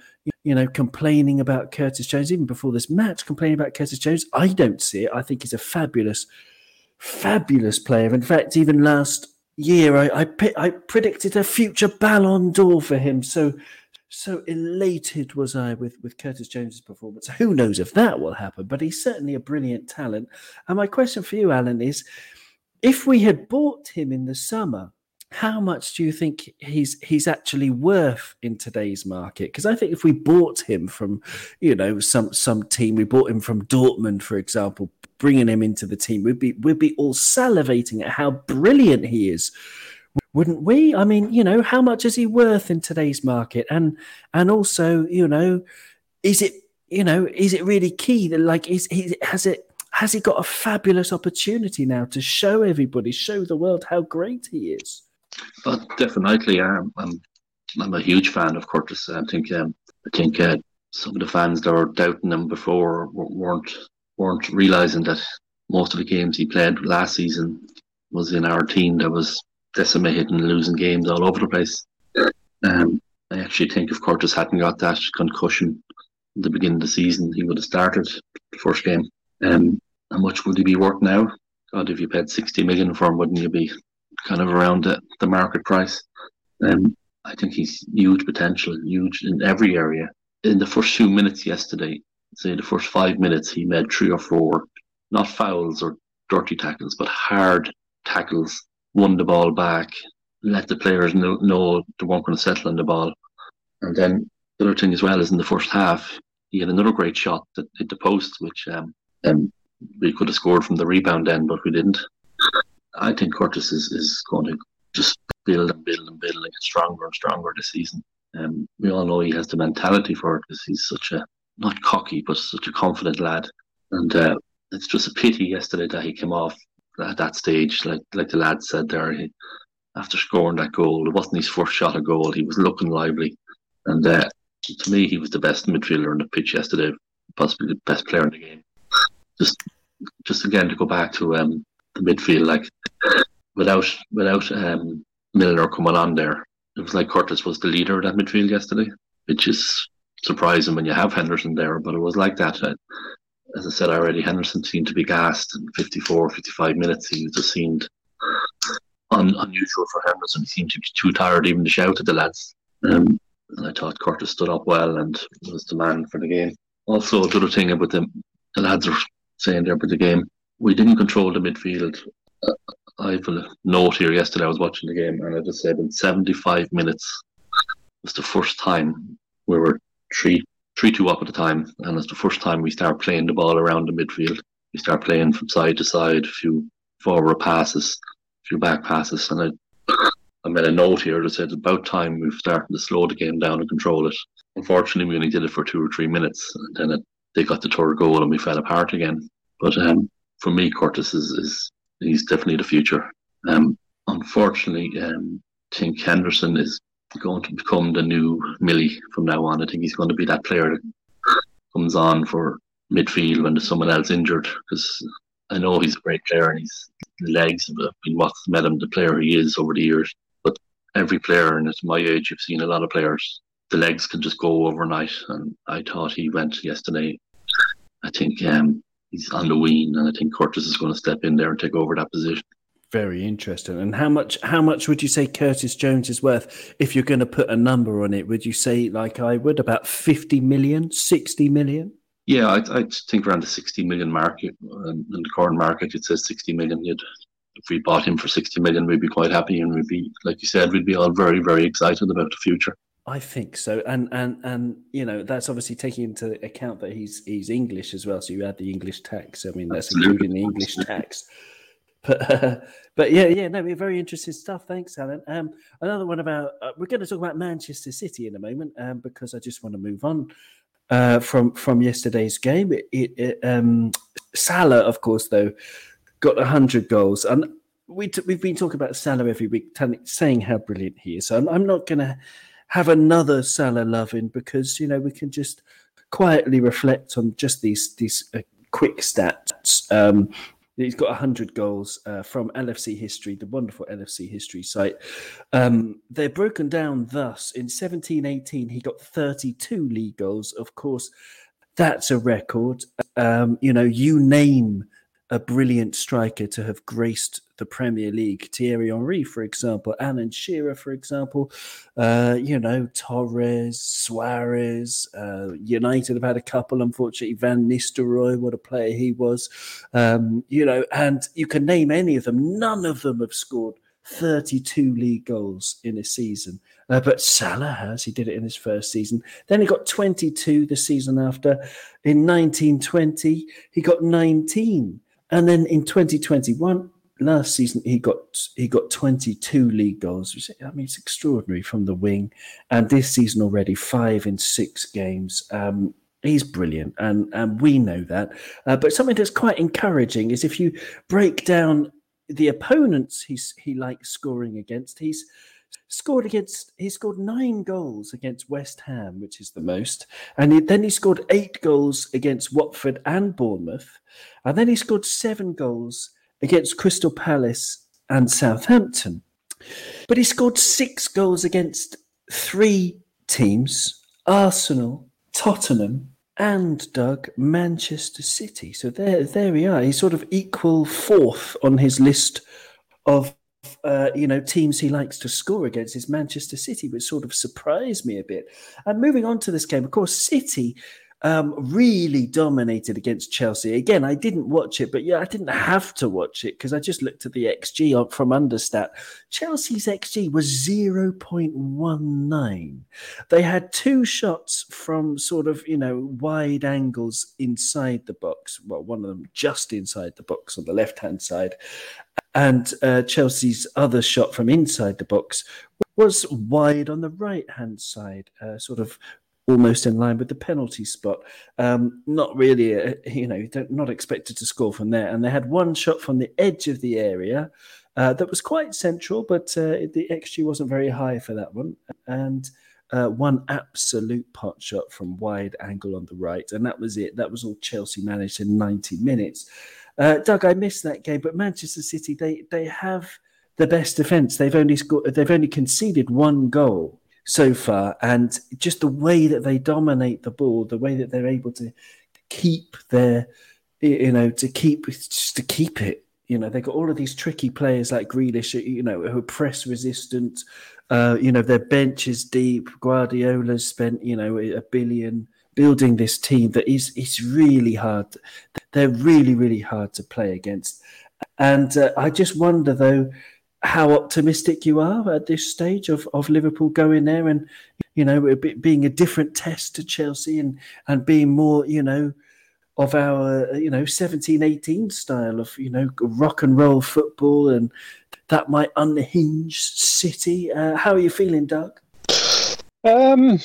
you know, complaining about Curtis Jones, even before this match, complaining about Curtis Jones. I don't see it. I think he's a fabulous, fabulous player. In fact, even last year, I, I I predicted a future Ballon d'Or for him. So so elated was I with with Curtis Jones's performance. Who knows if that will happen? But he's certainly a brilliant talent. And my question for you, Alan, is if we had bought him in the summer how much do you think he's he's actually worth in today's market? Because I think if we bought him from, you know, some some team, we bought him from Dortmund, for example, bringing him into the team, we'd be we'd be all salivating at how brilliant he is, wouldn't we? I mean, you know, how much is he worth in today's market? And and also, you know, is it you know is it really key that like is he has it has he got a fabulous opportunity now to show everybody, show the world how great he is? But definitely, um, I'm I'm a huge fan of Curtis. I think um, I think uh, some of the fans that were doubting him before weren't weren't realizing that most of the games he played last season was in our team that was decimated and losing games all over the place. Um, I actually think if Curtis hadn't got that concussion at the beginning of the season, he would have started the first game. Um, how much would he be worth now? God, if you paid sixty million for him, wouldn't you be kind of around the, the market price. Um, I think he's huge potential, huge in every area. In the first few minutes yesterday, say the first five minutes, he made three or four, not fouls or dirty tackles, but hard tackles, won the ball back, let the players know, know they weren't going to settle on the ball. And then the other thing as well is in the first half, he had another great shot that hit the post, which um, um, we could have scored from the rebound end, but we didn't. I think Curtis is, is going to just build and build and build and get stronger and stronger this season. Um, we all know he has the mentality for it because he's such a not cocky but such a confident lad. And uh, it's just a pity yesterday that he came off at that stage, like like the lad said there. He, after scoring that goal, it wasn't his first shot of goal. He was looking lively, and uh, to me, he was the best midfielder on the pitch yesterday, possibly the best player in the game. Just, just again to go back to um, midfield. Like without without um, Milner coming on there, it was like Curtis was the leader of that midfield yesterday, which is surprising when you have Henderson there. But it was like that. Uh, as I said already, Henderson seemed to be gassed in 54, 55 minutes. He just seemed un- unusual for Henderson. He seemed to be too tired even to shout at the lads. Um, and I thought Curtis stood up well and was the man for the game. Also, the other thing about the, the lads are saying there about the game, we didn't control the midfield. Uh, I have a note here yesterday. I was watching the game, and I just said in 75 minutes was the first time we were three three two up at the time, and it's the first time we start playing the ball around the midfield. We start playing from side to side, a few forward passes, a few back passes, and I I made a note here that said about time we've started to slow the game down and control it. Unfortunately, we only did it for two or three minutes, and then it, they got the third goal and we fell apart again. But um, for me, Curtis is, is he's definitely the future. Um, unfortunately, um, Henderson is going to become the new Millie from now on. I think he's going to be that player that comes on for midfield when there's someone else injured because I know he's a great player and his legs have been what's made him the player he is over the years. But every player, and at my age, you've seen a lot of players, the legs can just go overnight. And I thought he went yesterday. I think um, he's on the wing, and I think Curtis is going to step in there and take over that position. Very interesting. And how much how much would you say Curtis Jones is worth if you're going to put a number on it? Would you say like I would about 50 million, 60 million? Yeah, I, I think around the 60 million market. Um, in the current market, it says 60 million. You'd, if we bought him for 60 million, we'd be quite happy and we'd be, like you said, we'd be all very, very excited about the future. I think so, and and and you know that's obviously taking into account that he's he's English as well. So you add the English tax. I mean, that's Absolutely. including the English tax. But uh, *laughs* but yeah, yeah, no, very interesting stuff. Thanks, Alan. Um, another one about uh, we're going to talk about Manchester City in a moment, um, because I just want to move on uh, from from yesterday's game. It, it, it um, Salah, of course, though, got hundred goals, and we t- we've been talking about Salah every week, t- saying how brilliant he is. So I'm, I'm not going to have another Salah loving because you know we can just quietly reflect on just these these uh, quick stats. Um, he's got 100 goals uh, from LFC History, the wonderful LFC History site. Um, they're broken down thus in 1718, he got 32 league goals. Of course, that's a record. Um, you know, you name a brilliant striker to have graced the Premier League. Thierry Henry, for example, Alan Shearer, for example, uh, you know, Torres, Suarez. Uh, United have had a couple, unfortunately. Van Nistelrooy, what a player he was. Um, you know, and you can name any of them. None of them have scored 32 league goals in a season. Uh, but Salah has. He did it in his first season. Then he got 22 the season after. In 1920, he got 19. And then in 2021, last season, he got he got 22 league goals. I mean, it's extraordinary from the wing. And this season already, five in six games. Um, he's brilliant, and and we know that. Uh, but something that's quite encouraging is if you break down the opponents he's he likes scoring against. He's scored against he scored nine goals against West Ham, which is the most, and he, then he scored eight goals against Watford and Bournemouth, and then he scored seven goals against Crystal Palace and Southampton. But he scored six goals against three teams: Arsenal, Tottenham, and Doug Manchester City. So there, there we are. He's sort of equal fourth on his list of uh, you know teams he likes to score against is Manchester City, which sort of surprised me a bit. And moving on to this game, of course, City um, really dominated against Chelsea. Again, I didn't watch it, but yeah, I didn't have to watch it because I just looked at the XG from Understat. Chelsea's XG was 0.19. They had two shots from sort of, you know, wide angles inside the box. Well, one of them just inside the box on the left hand side. And uh, Chelsea's other shot from inside the box was wide on the right hand side, uh, sort of almost in line with the penalty spot. Um, not really, a, you know, not expected to score from there. And they had one shot from the edge of the area uh, that was quite central, but uh, the XG wasn't very high for that one. And uh, one absolute pot shot from wide angle on the right, and that was it. That was all Chelsea managed in 90 minutes. Uh, Doug, I missed that game, but Manchester City they they have the best defence. They've only scored, they've only conceded one goal so far, and just the way that they dominate the ball, the way that they're able to keep their, you know, to keep just to keep it. You know, they've got all of these tricky players like Grealish, you know, who are press resistant. Uh, you know, their bench is deep. Guardiola's spent, you know, a billion building this team that is it's really hard. They're really, really hard to play against. And uh, I just wonder though how optimistic you are at this stage of, of Liverpool going there and you know being a different test to Chelsea and and being more you know of our you know 17 18 style of you know rock and roll football and that might unhinge City uh, how are you feeling Doug um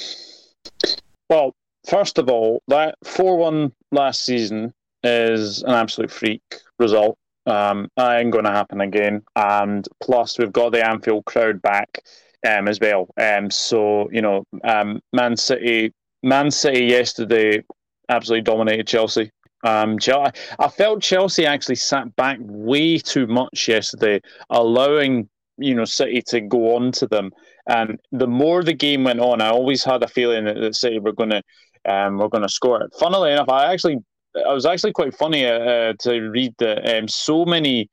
well first of all that 4-1 last season is an absolute freak result um, that ain't going to happen again. And plus, we've got the Anfield crowd back um, as well. Um, so you know, um, Man City, Man City yesterday absolutely dominated Chelsea. Um, I felt Chelsea actually sat back way too much yesterday, allowing you know City to go on to them. And the more the game went on, I always had a feeling that, that City were going to um, were going to score it. Funnily enough, I actually I was actually quite funny uh, to read that um, so many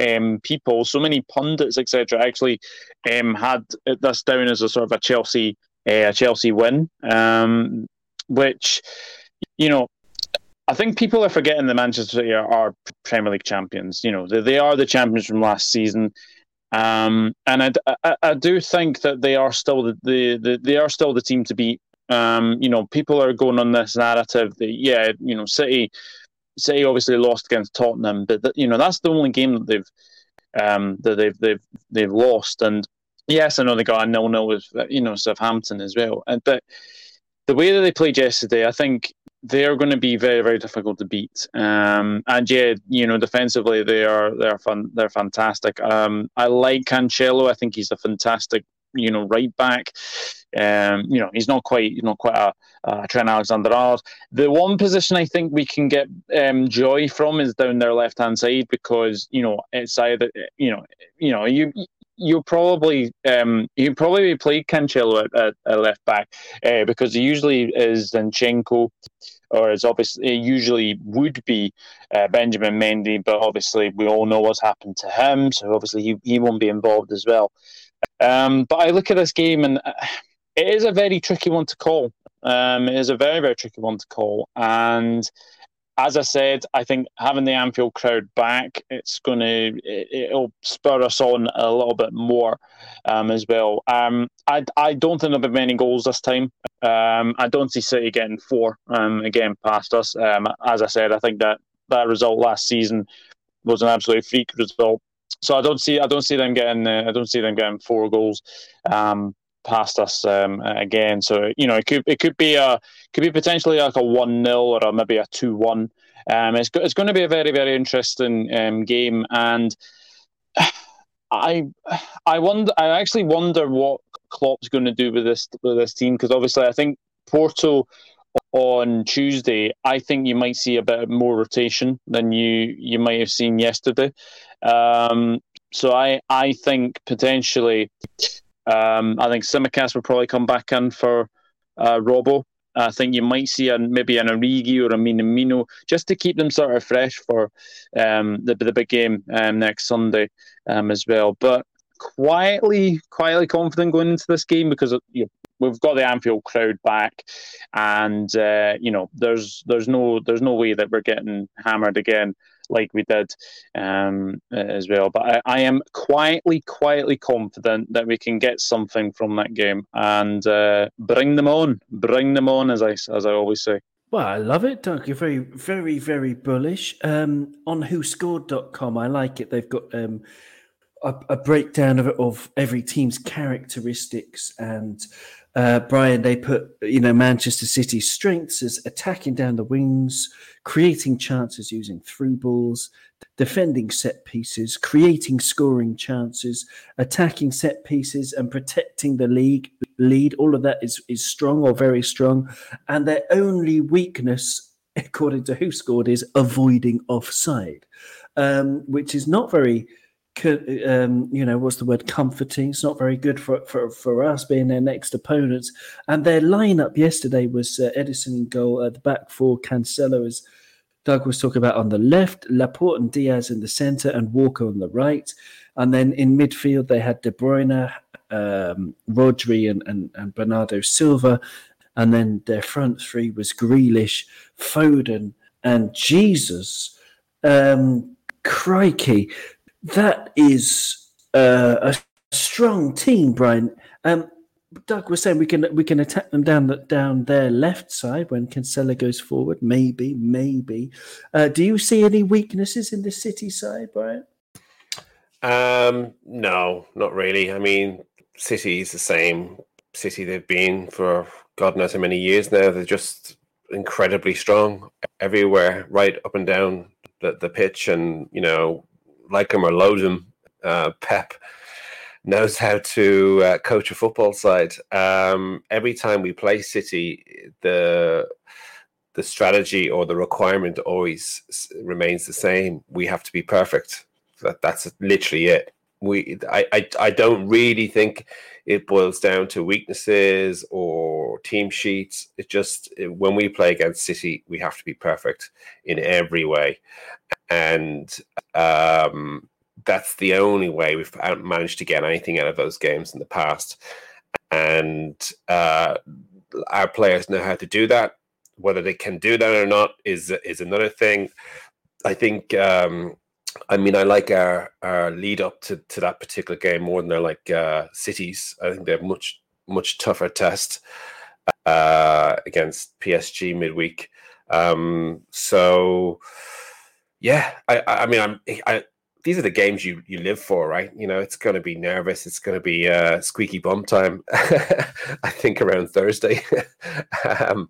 um, people, so many pundits, etc., actually um, had this down as a sort of a Chelsea uh, a Chelsea win, um, which you know. I think people are forgetting that Manchester City are, are Premier League champions. You know, they, they are the champions from last season. Um, and I, I, I, do think that they are still the, the, the, they are still the team to beat um, you know, people are going on this narrative that yeah, you know, City, City obviously lost against Tottenham, but you know that's the only game that they've um, that they've they've they've lost. And yes, I know they got a nil nil with you know Southampton as well. And but the way that they played yesterday, I think they're going to be very very difficult to beat. Um, and yeah, you know, defensively they are they're fun they're fantastic. Um, I like Cancelo. I think he's a fantastic you know right back. Um, you know, he's not quite, you know, quite a, a Trent Alexander-Arnold. The one position I think we can get um, joy from is down their left-hand side because you know it's either, you know, you know, you you probably um, you probably play Cancelo at, at, at left back uh, because he usually is Zinchenko or as obviously it usually would be uh, Benjamin Mendy, but obviously we all know what's happened to him, so obviously he, he won't be involved as well. Um, but I look at this game and uh, it is a very tricky one to call. Um, it is a very, very tricky one to call. And as I said, I think having the Anfield crowd back, it's going to it, will spur us on a little bit more um, as well. Um, I I don't think there'll be many goals this time. Um, I don't see City getting four um, again past us. Um, as I said, I think that that result last season was an absolute freak result. So I don't see I don't see them getting uh, I don't see them getting four goals. Um, past us um, again. So you know, it could it could be a could be potentially like a one 0 or a, maybe a two one. Um, it's it's going to be a very very interesting um, game, and I I wonder I actually wonder what Klopp's going to do with this with this team because obviously I think Porto on Tuesday, I think you might see a bit more rotation than you you might have seen yesterday. Um, so I I think potentially um, I think Tsimikas will probably come back in for uh. I think you might see a, maybe an Origi or a Minamino just to keep them sort of fresh for um, the, the big game um, next Sunday um, as well. But quietly, quietly confident going into this game because you know, we've got the Anfield crowd back, and uh, you know there's there's no there's no way that we're getting hammered again like we did um, as well. But I, I, am quietly, quietly confident that we can get something from that game and uh, bring them on, bring them on, as I as I always say. Well, I love it, Doug. You're very, very, very bullish. Um, on whoscored.com, I like it. They've got um, a, a, breakdown of, of every team's characteristics and uh, Brian, they put you know Manchester City's strengths as attacking down the wings, creating chances using through balls, defending set pieces, creating scoring chances, attacking set pieces, and protecting the league lead. All of that is is strong or very strong, and their only weakness, *laughs* according to who scored, is avoiding offside, um, which is not very um, you know, what's the word? Comforting. It's not very good for, for, for us being their next opponents. And their lineup yesterday was uh, Ederson in goal at the back four, Cancelo, as Doug was talking about, on the left, Laporte and Dias in the centre, and Walker on the right. And then in midfield, they had De Bruyne, um, Rodri, and, and, and Bernardo Silva. And then their front three was Grealish, Foden, and Jesus. Um, crikey that is uh, a strong team, Brian. Um, Doug was saying we can we can attack them down the, down their left side when Cancelo goes forward. Maybe, maybe. Uh, do you see any weaknesses in the City side, Brian? Um, no, not really. I mean, City is the same City they've been for God knows how many years now. They're just incredibly strong everywhere, right up and down the, the pitch, and you know like him or loathe him, uh, Pep knows how to uh, coach a football side. Um, every time we play City, the the strategy or the requirement always remains the same. We have to be perfect. That, that's literally it. We, I, I, I don't really think it boils down to weaknesses or team sheets. It just when we play against City, we have to be perfect in every way, and um, that's the only way we've managed to get anything out of those games in the past. And uh, our players know how to do that. Whether they can do that or not is is another thing. I think. Um, I mean, I like our, our lead up to, to that particular game more than they're like uh, cities. I think they have much much tougher test uh, against PSG midweek. Um, so yeah, I, I mean, I'm, I, these are the games you you live for, right? You know, it's going to be nervous. It's going to be uh, squeaky bum time. *laughs* I think around Thursday, *laughs* um,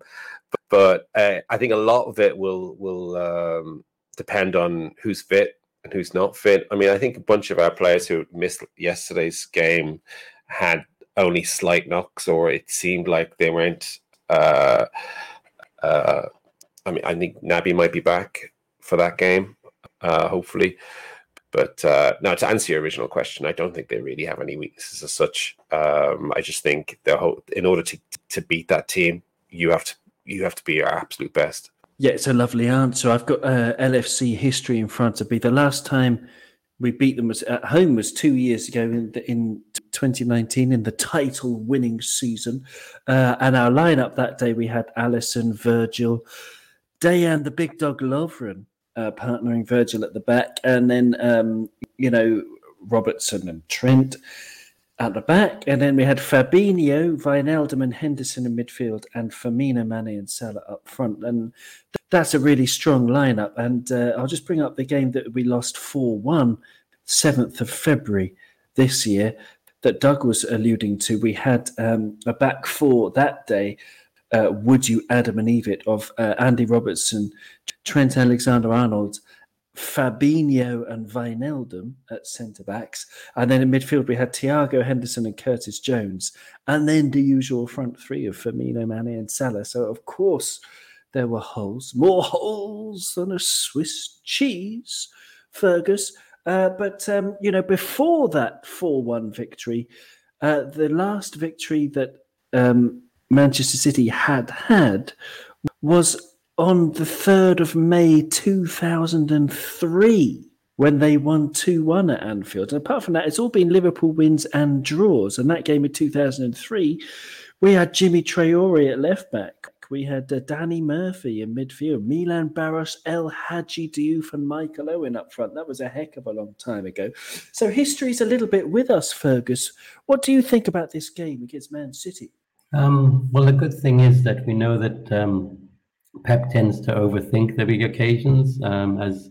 but, but uh, I think a lot of it will will um, depend on who's fit and who's not fit. I mean, I think a bunch of our players who missed yesterday's game had only slight knocks, or it seemed like they weren't. Uh, uh, I mean, I think Naby might be back for that game, uh, hopefully. But uh, now, to answer your original question, I don't think they really have any weaknesses as such. Um, I just think the whole, in order to to beat that team, you have to you have to be your absolute best. Yeah, it's a lovely answer. I've got uh, LFC history in front of me. The last time we beat them was at home was two years ago in the, in 2019 in the title winning season, uh, and our lineup that day we had Alisson, Virgil, Dejan, the big dog Lovren, uh, partnering Virgil at the back, and then um, you know Robertson and Trent at the back, and then we had Fabinho, Wijnaldum, and Henderson in midfield, and Firmino, Mane, and Salah up front, and that's a really strong lineup. And uh, I'll just bring up the game that we lost 4 1, 7th of February this year, that Doug was alluding to. We had um, a back four that day. Uh, would you Adam and Eve it of uh, Andy Robertson, Trent Alexander Arnold, Fabinho and Wijnaldum at centre backs. And then in midfield, we had Thiago Henderson and Curtis Jones. And then the usual front three of Firmino, Mane, and Salah. So, of course, there were holes, more holes than a Swiss cheese, Fergus. Uh, but, um, you know, before that 4 1 victory, uh, the last victory that um, Manchester City had had was on the 3rd of May 2003 when they won 2 1 at Anfield. And apart from that, it's all been Liverpool wins and draws. And that game in 2003, we had Djimi Traore at left back. We had uh, Danny Murphy in midfield, Milan Baros, El Hadji Diouf, and Michael Owen up front. That was a heck of a long time ago. So history's a little bit with us, Fergus. What do you think about this game against Man City? Um, well, the good thing is that we know that um, Pep tends to overthink the big occasions. Um, as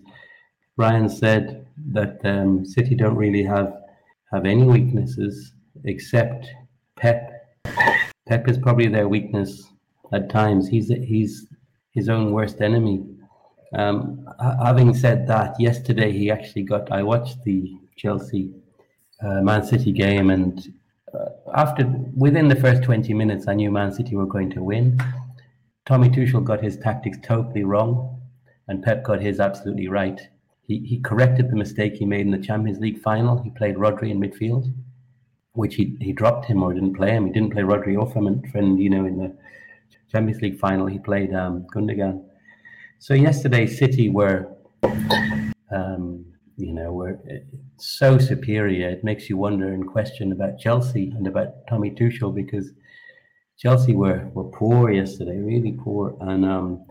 Ryan said, that um, City don't really have have any weaknesses except Pep. Pep is probably their weakness at times. He's he's his own worst enemy. Um, having said that, yesterday he actually got. I watched the Chelsea uh, Man City game, and after within the first twenty minutes, I knew Man City were going to win. Tommy Tuchel got his tactics totally wrong, and Pep got his absolutely right. He, he corrected the mistake he made in the Champions League final. He played Rodri in midfield, which he, he dropped him or didn't play him. He didn't play Rodri or Fernandinho in the Champions League final. He played um, Gundogan. So yesterday, City were, um, you know, were so superior. It makes you wonder and question about Chelsea and about Tommy Tuchel because Chelsea were were poor yesterday, really poor, and um,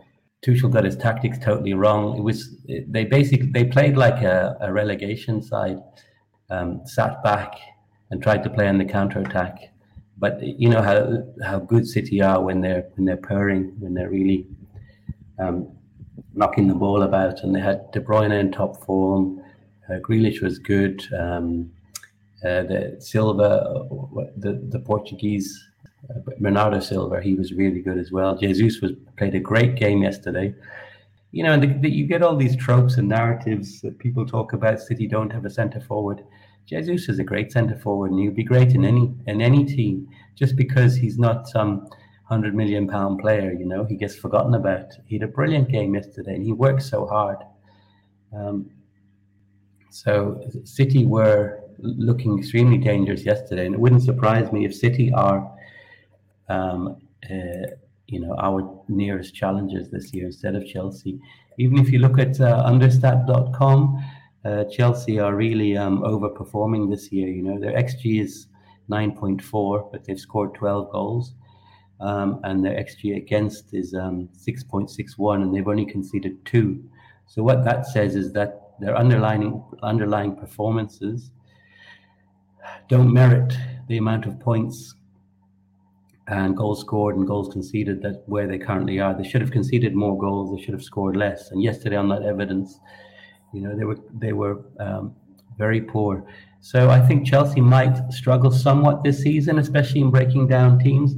Tuchel got his tactics totally wrong. It was they basically they played like a, a relegation side, um, sat back and tried to play on the counter attack. But you know how how good City are when they're when they're purring, when they're really um, knocking the ball about. And they had De Bruyne in top form. Uh, Grealish was good. Um, uh, the Silva, the the Portuguese uh, Bernardo Silva, he was really good as well. Jesus was played a great game yesterday. You know, and the, the, you get all these tropes and narratives that people talk about. City don't have a centre forward. Jesus is a great centre forward, and he'd be great in any in any team. Just because he's not some hundred million pound player, you know, he gets forgotten about. He had a brilliant game yesterday, and he worked so hard. Um, so City were looking extremely dangerous yesterday, and it wouldn't surprise me if City are um, uh, you know, our nearest challengers this year instead of Chelsea. Even if you look at uh, understat.com, uh, Chelsea are really um, overperforming this year. You know, their XG is 9.4, but they've scored 12 goals. Um, and their XG against is um, 6.61, and they've only conceded two. So what that says is that their underlying underlying performances don't merit the amount of points and goals scored and goals conceded that where they currently are. They should have conceded more goals. They should have scored less. And yesterday, on that evidence, you know they were they were um, very poor. So I think Chelsea might struggle somewhat this season, especially in breaking down teams.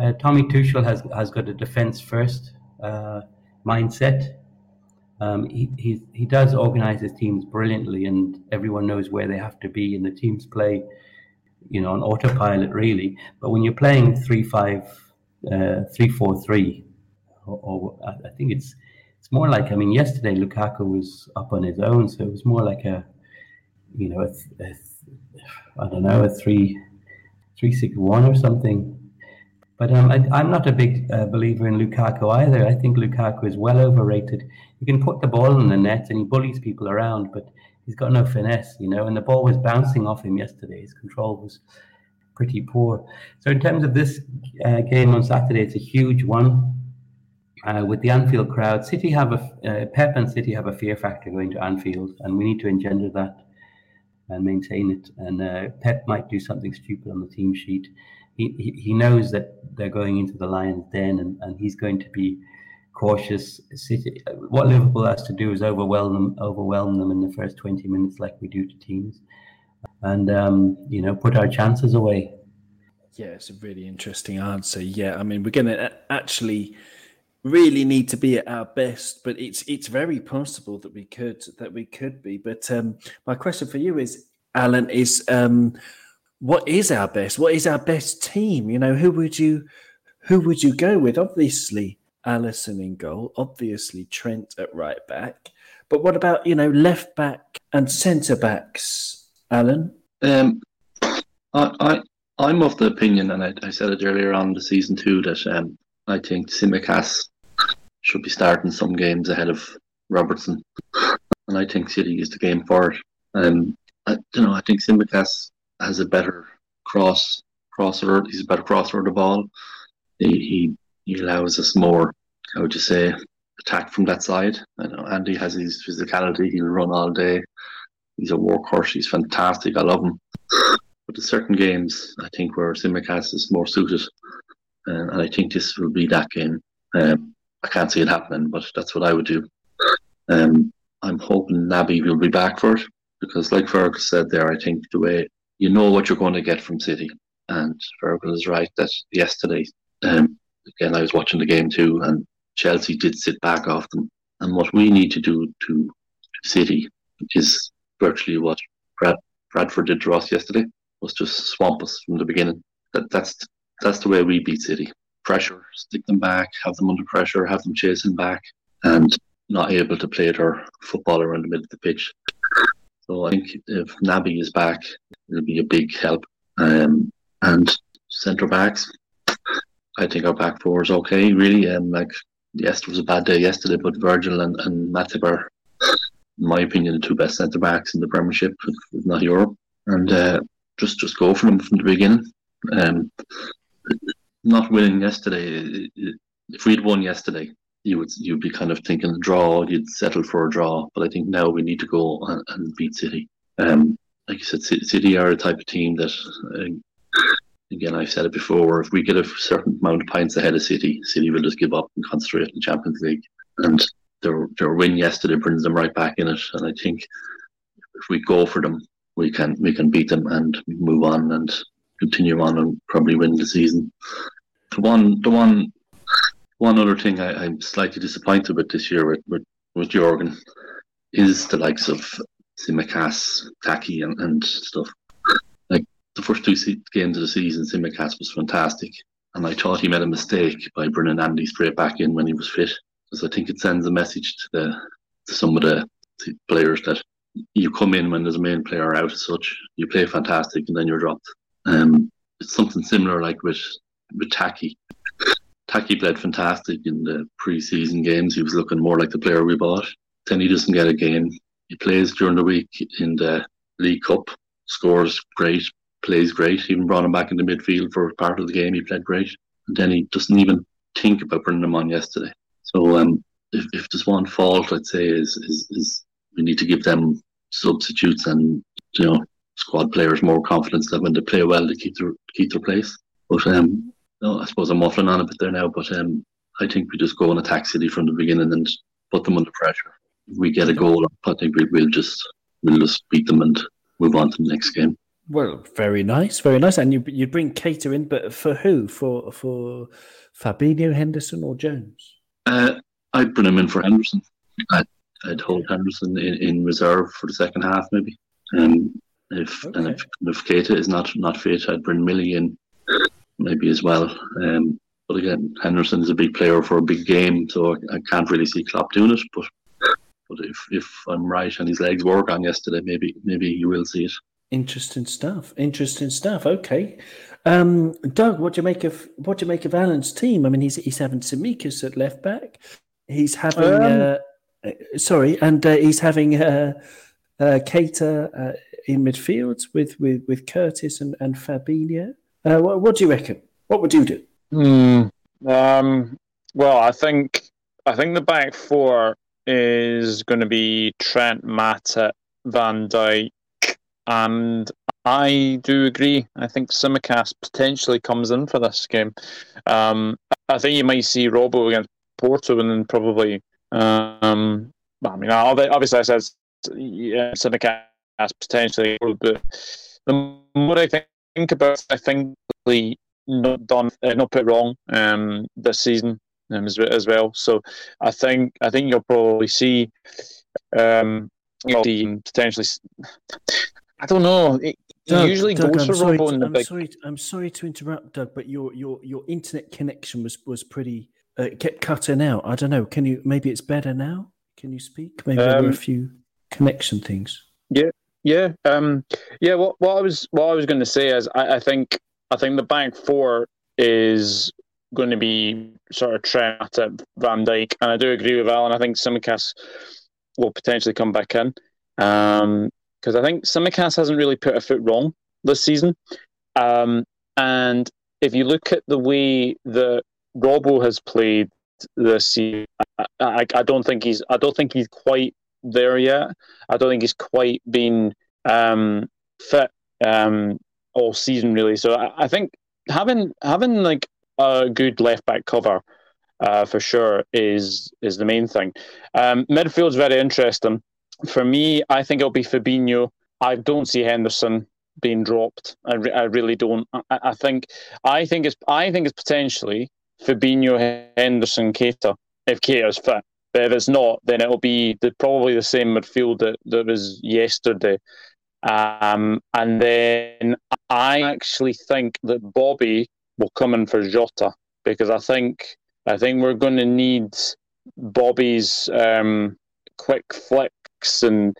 Uh, Tommy Tuchel has has got a defense first uh, mindset. Um, he, he he does organize his teams brilliantly, and everyone knows where they have to be, and the teams play you know, on autopilot really. But when you're playing three five, uh, three four three, or, or I think it's it's more like I mean, yesterday Lukaku was up on his own, so it was more like a, you know, a, a, I don't know, a three three six one or something. But um, I, I'm not a big uh, believer in Lukaku either. I think Lukaku is well overrated. He can put the ball in the net and he bullies people around, but he's got no finesse, you know. And the ball was bouncing off him yesterday. His control was pretty poor. So in terms of this uh, game on Saturday, it's a huge one. Uh, with the Anfield crowd, City have a uh, Pep and City have a fear factor going to Anfield, and we need to engender that and maintain it. And uh, Pep might do something stupid on the team sheet. He, he, knows that they're going into the Lions' den, and, and he's going to be cautious. City, what Liverpool has to do is overwhelm them, overwhelm them in the first twenty minutes, like we do to teams, and um, you know put our chances away. Yeah, it's a really interesting answer. Yeah, I mean, we're going to actually really need to be at our best, but it's it's very possible that we could that we could be. But um, my question for you is, Alan, is um, what is our best? What is our best team? You know, who would you who would you go with? Obviously, Alisson in goal. Obviously, Trent at right back. But what about you know left back and centre backs, Alan? Um, I, I I'm of the opinion, and I, I said it earlier on the season two that um, I think Tsimikas should be starting some games ahead of Robertson, and I think City is the game for it. Um, I, you know, I think Tsimikas has a better cross crosser. He's a better crosser of the ball. He, he he allows us more. How would you say? Attack from that side. I know Andy has his physicality. He'll run all day. He's a workhorse. He's fantastic. I love him. But there's certain games I think where Tsimikas is more suited uh, and I think this will be that game. Um, I can't see it happening, but that's what I would do. Um, I'm hoping Naby will be back for it because, like Fergus said there, I think the way you know what you're going to get from City, and Fergus is right that yesterday, um, again, I was watching the game too, and Chelsea did sit back off them. And what we need to do to City is virtually what Brad, Bradford did to us yesterday was just swamp us from the beginning. That that's that's the way we beat City. Pressure, stick them back, have them under pressure, have them chasing back, and not able to play their football around the middle of the pitch. So I think if Naby is back, it'll be a big help. Um, and centre backs, I think our back four is okay, really. Um, like, yes, it was a bad day yesterday, but Virgil and, and Matip are, in my opinion, the two best centre backs in the Premiership, if not Europe. And uh, just just go for them from the beginning. Um, not winning yesterday, if we'd won yesterday, you would you'd be kind of thinking a draw, you'd settle for a draw. But I think now we need to go and, and beat City. Um, like you said, City are a type of team that, uh, again, I've said it before. If we get a certain amount of points ahead of City, City will just give up and concentrate on the Champions League. And their their win yesterday brings them right back in it. And I think if we go for them, we can we can beat them and move on and continue on and probably win the season. The one, the one, one other thing I, am slightly disappointed with this year with with, with Jurgen is the likes of Tsimikas, Taki, and, and stuff. Like the first two se- games of the season, Tsimikas was fantastic, and I thought he made a mistake by bringing Andy straight back in when he was fit, because I think it sends a message to the to some of the players that you come in when there's a main player out as such, you play fantastic, and then you're dropped. Um, it's something similar like with with Taki. Taki played fantastic in the pre-season games. He was looking more like the player we bought. Then he doesn't get a game. He plays during the week in the League Cup, scores great, plays great. Even brought him back into midfield for part of the game. He played great, and then he doesn't even think about bringing him on yesterday. So, um, if, if there's one fault, I'd say is, is is we need to give them substitutes and you know squad players more confidence that when they play well, they keep their keep their place. But um, no, I suppose I'm waffling on a bit there now. But um, I think we just go and attack City from the beginning and put them under pressure. If we get a goal, I think we, will just we'll just beat them and move on to the next game. Well, very nice, very nice. And you you bring Keita in, but for who? For for Fabinho, Henderson, or Jones? Uh, I'd bring him in for Henderson. I'd, I'd hold Henderson in, in reserve for the second half, maybe. Um, if okay. and if, if Keita is not not fit, I'd bring Millie in maybe as well. Um, but again, Henderson is a big player for a big game, so I, I can't really see Klopp doing it. But but if, if I'm right and his legs work on yesterday, maybe maybe you will see it. Interesting stuff. Interesting stuff. Okay, um, Doug, what do you make of what do you make of Alan's team? I mean, he's he's having Tsimikas at left back. He's having Um, uh, uh, sorry, and uh, he's having uh, uh, Keita uh, in midfield with, with, with Curtis and and Fabinho. Uh, what, what do you reckon? What would you do? Hmm. Um, well, I think I think the back four is going to be Trent, Matip, Van Dijk, and I do agree. I think Tsimikas potentially comes in for this game. Um, I think you might see Robo against Porto, and then probably. Um, I mean, obviously, I said yeah, Tsimikas potentially, but the more I think about, I think really not done, uh, not put wrong um, this season um, as, as well. So I think I think you'll probably see um, you'll see potentially. I don't know. It, it Doug, usually Doug, goes I'm for sorry, Robo to, in the I'm big. sorry. I'm sorry to interrupt, Doug, but your your your internet connection was was pretty uh, it kept cutting out. I don't know. Can you? Maybe it's better now. Can you speak? Maybe there were a Um, few connection things. Yeah, um, yeah. What, what I was what I was going to say is I, I think I think the bank four is going to be sort of Trent, at Van Dijk, and I do agree with Alan. I think Tsimikas will potentially come back in because I think Tsimikas hasn't really put a foot wrong this season. Um, and if you look at the way that Robbo has played this season, I, I, I don't think he's I don't think he's quite there yet. I don't think he's quite been um, fit um, all season really. So I, I think having having like a good left back cover uh, for sure is is the main thing. Um, midfield's very interesting for me. I think it'll be Fabinho. I don't see Henderson being dropped. I, re- I really don't. I, I think I think it's I think it's potentially Fabinho, Henderson, Keita if Keita's fit. But if it's not, then it'll be the, probably the same midfield that, that was yesterday. Um, and then I actually think that Bobby will come in for Jota because I think I think we're going to need Bobby's um, quick flicks and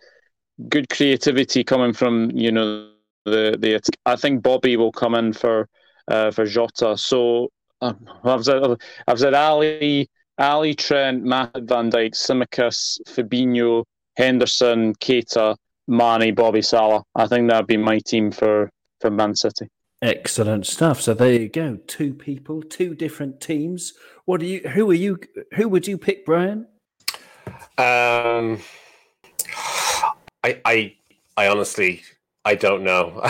good creativity coming from you know the the. I think Bobby will come in for uh, for Jota. So uh, I've said I've said Ali, Ali Trent, Matt Van Dijk, Tsimikas, Fabinho, Henderson, Keita, Mane, Bobby Salah. I think that'd be my team for for Man City. Excellent stuff. So there you go. Two people, two different teams. What do you? Who are you? Who would you pick, Brian? Um, I, I, I honestly, I don't know. *laughs*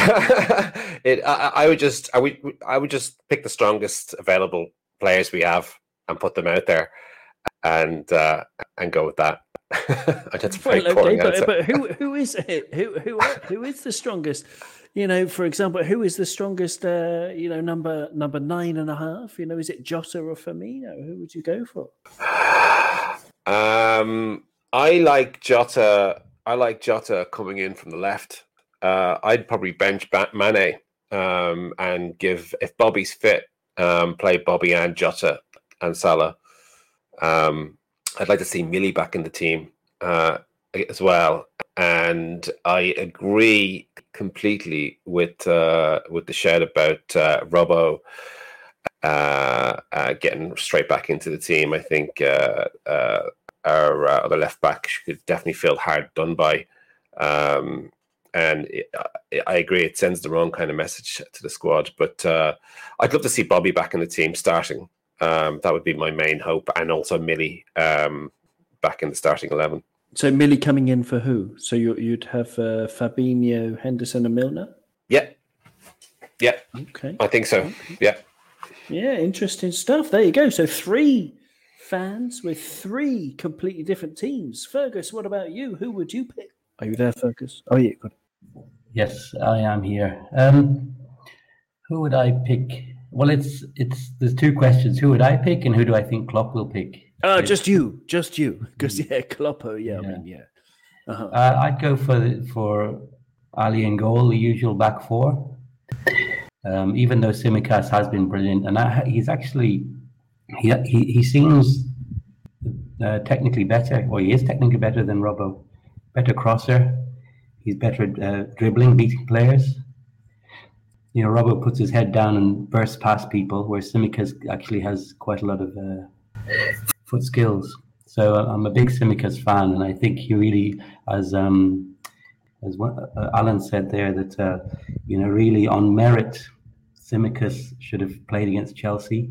it. I, I would just, I would, I would just pick the strongest available players we have and put them out there, and uh, and go with that. *laughs* That's Well, okay, but, but who *laughs* who is it? Who who who is the strongest? You know, for example, who is the strongest? Uh, you know, number number nine and a half. You know, is it Jota or Firmino? Who would you go for? *sighs* Um, I like Jota. I like Jota coming in from the left. Uh, I'd probably bench Mane um, and give if Bobby's fit, um, play Bobby and Jota and Salah. Um, I'd like to see Millie back in the team uh, as well. And I agree completely with uh, with the shout about uh, Robbo uh, uh, getting straight back into the team. I think uh, our other left back could definitely feel hard done by. Um, and it, I- agree, it sends the wrong kind of message to the squad. But I'd love to see Bobby back in the team starting. Um, that would be my main hope, and also Millie um, back in the starting eleven. So Millie coming in for who? So you, you'd have uh, Fabinho, Henderson, and Milner. Yeah, yeah, Okay. I think so. Yeah. Yeah, interesting stuff. There you go. So three fans with three completely different teams. Fergus, what about you? Who would you pick? Are you there, Fergus? Oh yeah, good. Yes, I am here. Um, who would I pick? Well, it's it's there's two questions. Who would I pick, and who do I think Klopp will pick? Uh, just you, just you, because yeah, Kloppo. Yeah, I Yeah. mean, yeah. Uh-huh. Uh, I'd go for for Ali and goal, the usual back four. Um, even though Tsimikas has been brilliant, and I, he's actually he he, he seems uh, technically better, or he is technically better than Robbo, better crosser. he's better at uh, dribbling, beating players. You know, Robbo puts his head down and bursts past people, where Tsimikas actually has quite a lot of uh, foot skills. So uh, I'm a big Tsimikas fan, and I think he really, as um, as what, uh, Alan said there, that uh, you know, really on merit, Tsimikas should have played against Chelsea.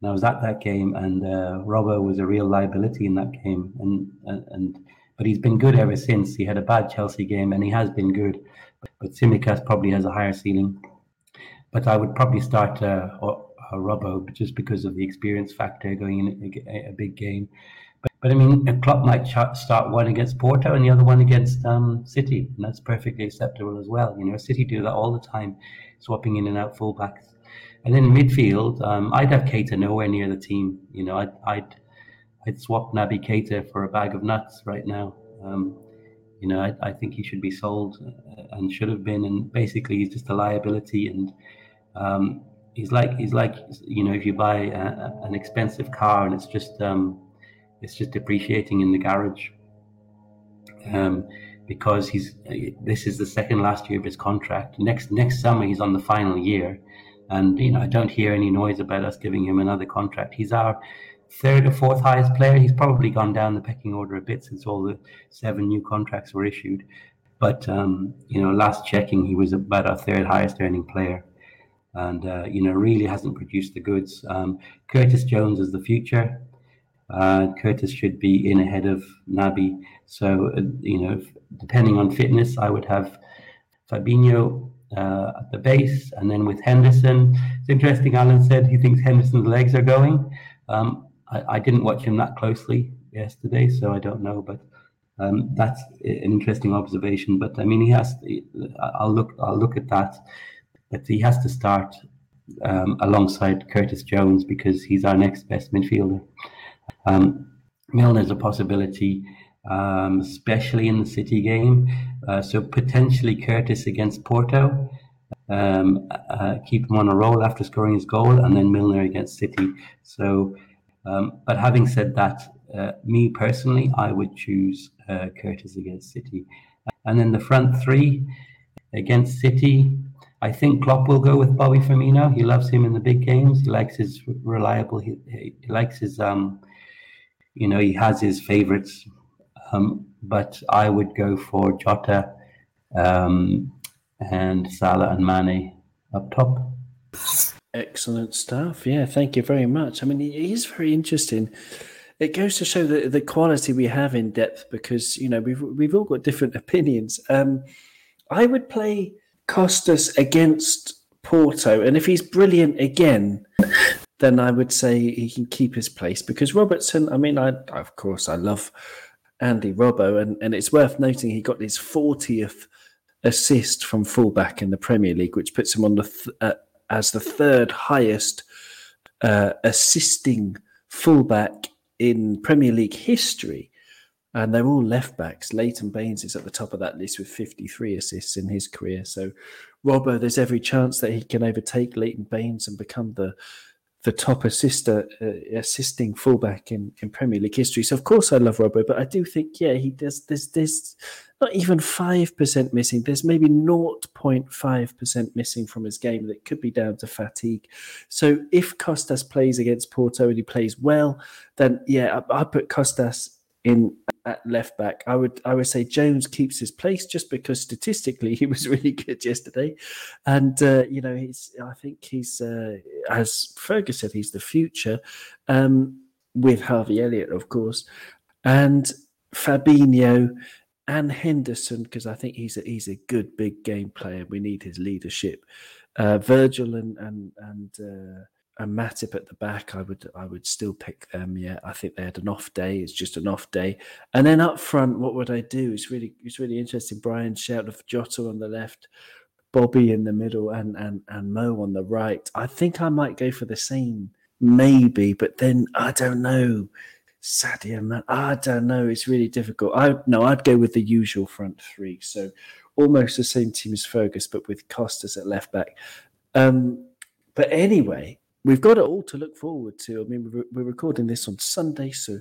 And I was at that game, and uh, Robbo was a real liability in that game, and and but he's been good ever since. He had a bad Chelsea game, and he has been good. But, Tsimikas probably has a higher ceiling. But I would probably start uh, uh, Robbo just because of the experience factor going in a, a big game. But, but I mean, a Klopp might start one against Porto and the other one against um, City, and that's perfectly acceptable as well. You know, City do that all the time, swapping in and out fullbacks. And in midfield, um, I'd have Keita nowhere near the team. You know, I'd, I'd I'd swap Naby Keita for a bag of nuts right now. Um, you know, I, I, think he should be sold uh, and should have been. And basically, he's just a liability. And um, he's like he's like you know, if you buy a, an expensive car and it's just um, it's just depreciating in the garage. Um, because he's this is the second last year of his contract. Next next summer he's on the final year, and you know I don't hear any noise about us giving him another contract. He's our third or fourth highest player. He's probably gone down the pecking order a bit since all the seven new contracts were issued. But um, you know, last checking, he was about our third highest earning player, and uh, you know, really hasn't produced the goods. Um, Curtis Jones is the future. Uh, Curtis should be in ahead of Naby. So uh, you know, depending on fitness, I would have Fabinho uh, at the base, and then with Henderson. It's interesting. Alan said he thinks Henderson's legs are going. Um, I, I, didn't watch him that closely yesterday, so I don't know. But um, that's an interesting observation. But I mean, he has. I'll look. I'll look at that. But he has to start um, alongside Curtis Jones because he's our next best midfielder. Um, Milner's a possibility, um, especially in the City game. Uh, so potentially Curtis against Porto. Um, uh, keep him on a roll after scoring his goal, and then Milner against City. So um, but having said that, uh, me personally, I would choose uh, Curtis against City. And then the front three against City, I think Klopp will go with Bobby Firmino. He loves him in the big games. He likes his reliable. He, he likes his, um, you know, he has his favorites. Um, but I would go for Jota um, and Salah and Mane up top. Excellent stuff. Yeah, thank you very much. I mean, it is very interesting. It goes to show the, the quality we have in depth because you know we've we've all got different *laughs* opinions. Um, I would play Costas against Porto, and if he's brilliant again, then I would say he can keep his place because Robertson. I mean, I of course I love Andy Robbo, and and it's worth noting he got his fortieth assist from fullback in the Premier League, which puts him on the th- uh, as the third highest uh, assisting fullback in Premier League history. And they're all left backs. Leighton Baines is at the top of that list with 53 assists in his career. So, Robbo, there's every chance that he can overtake Leighton Baines and become the the top assister, uh, assisting fullback in, in Premier League history. So of course I love Robbo, but I do think yeah he does. There's there's not even five percent missing. There's maybe 0.5 percent missing from his game that could be down to fatigue. So if Costas plays against Porto and he plays well, then yeah I, I put Costas in at left back. I would I would say Jones keeps his place just because statistically *laughs* he was really good yesterday, and uh, you know he's I think he's uh, as Fergus said he's the future, um, with Harvey Elliott of course, and Fabinho and Henderson because I think he's a he's a good big game player. We need his leadership. Uh, Virgil and and and. And Matip at the back, I would I would still pick them. Yeah, I think they had an off day. It's just an off day. And then up front, what would I do? It's really it's really interesting. Brian shout of Jota on the left, Bobby in the middle, and and and Mo on the right. I think I might go for the same, maybe, but then I don't know. Sadio man, I don't know. It's really difficult. I no, I'd go with the usual front three. So almost the same team as Fergus, but with Costas at left back. Um, but anyway, we've got it all to look forward to. I mean, we're, recording this on Sunday, so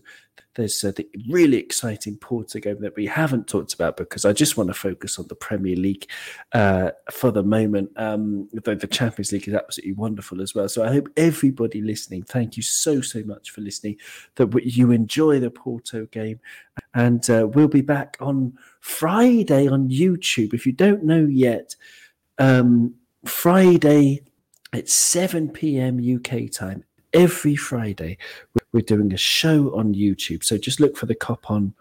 there's uh, the really exciting Porto game that we haven't talked about because I just want to focus on the Premier League uh, for the moment. Um, though the Champions League is absolutely wonderful as well. So I hope everybody listening, thank you so so much for listening. That you enjoy the Porto game, and uh, we'll be back on Friday on YouTube. If you don't know yet, um, Friday at 7 p.m. UK time every Friday. We're doing a show on YouTube. So just look for the Cop On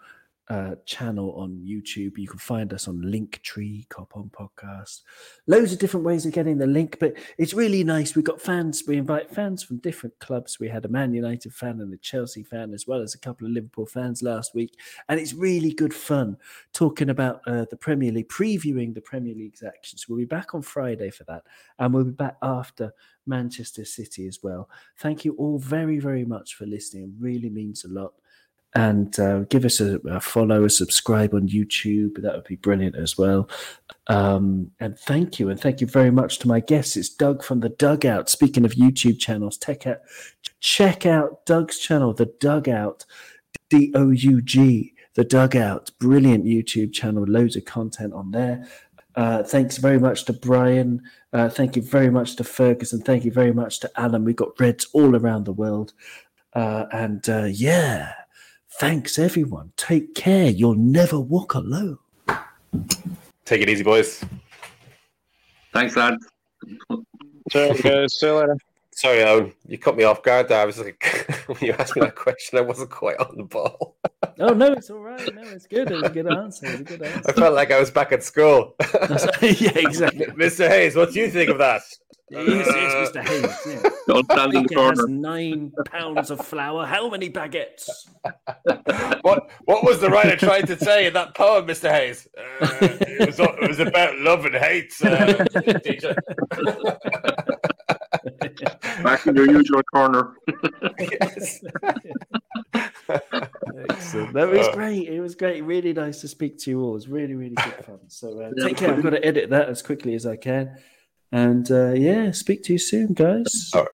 uh, channel on YouTube. You can find us on Linktree, Cop On Podcast. Loads of different ways of getting the link, but it's really nice. We've got fans. We invite fans from different clubs. We had a Man United fan and a Chelsea fan, as well as a couple of Liverpool fans last week. And it's really good fun talking about uh, the Premier League, previewing the Premier League's actions. We'll be back on Friday for that, and we'll be back after Manchester City as well. Thank you all very, very much for listening. It really means a lot and uh, give us a, a, follow, a subscribe on YouTube. That would be brilliant as well. Um, and thank you, and thank you very much to my guests. It's Doug from the Dugout. Speaking of YouTube channels, check out check out Doug's channel, the Dugout, D O U G, the Dugout. Brilliant YouTube channel, loads of content on there. Uh, thanks very much to Brian. Uh, thank you very much to Ferguson. Thank you very much to Alan. We've got Reds all around the world. Uh, and uh, yeah, Thanks, everyone. Take care. You'll never walk alone. Take it easy, boys. Thanks, lad. Cheers, guys. See you later. Sorry, Owen, you cut me off guard there. I was like, *laughs* when you asked me that question, I wasn't quite on the ball. *laughs* oh no, it's all right. No, it's good. It was a good answer. It was a good answer. I felt like I was back at school. *laughs* yeah, exactly. Mr. Hayes, what do you think of that? Yes, yes, Mr. Hayes. Yeah. *laughs* Don't stand the has corner. nine pounds of flour. How many baguettes? *laughs* what What was the writer trying to say in that poem, Mr. Hayes? Uh, it, was, it was about love and hate, uh, teacher. *laughs* Back in your usual corner. yes. Excellent. That was Uh, great. It was great. Really nice to speak to you all. It was really, really good fun. So uh, take care. I've got to edit that as quickly as I can. And uh, yeah, speak to you soon, guys. All right.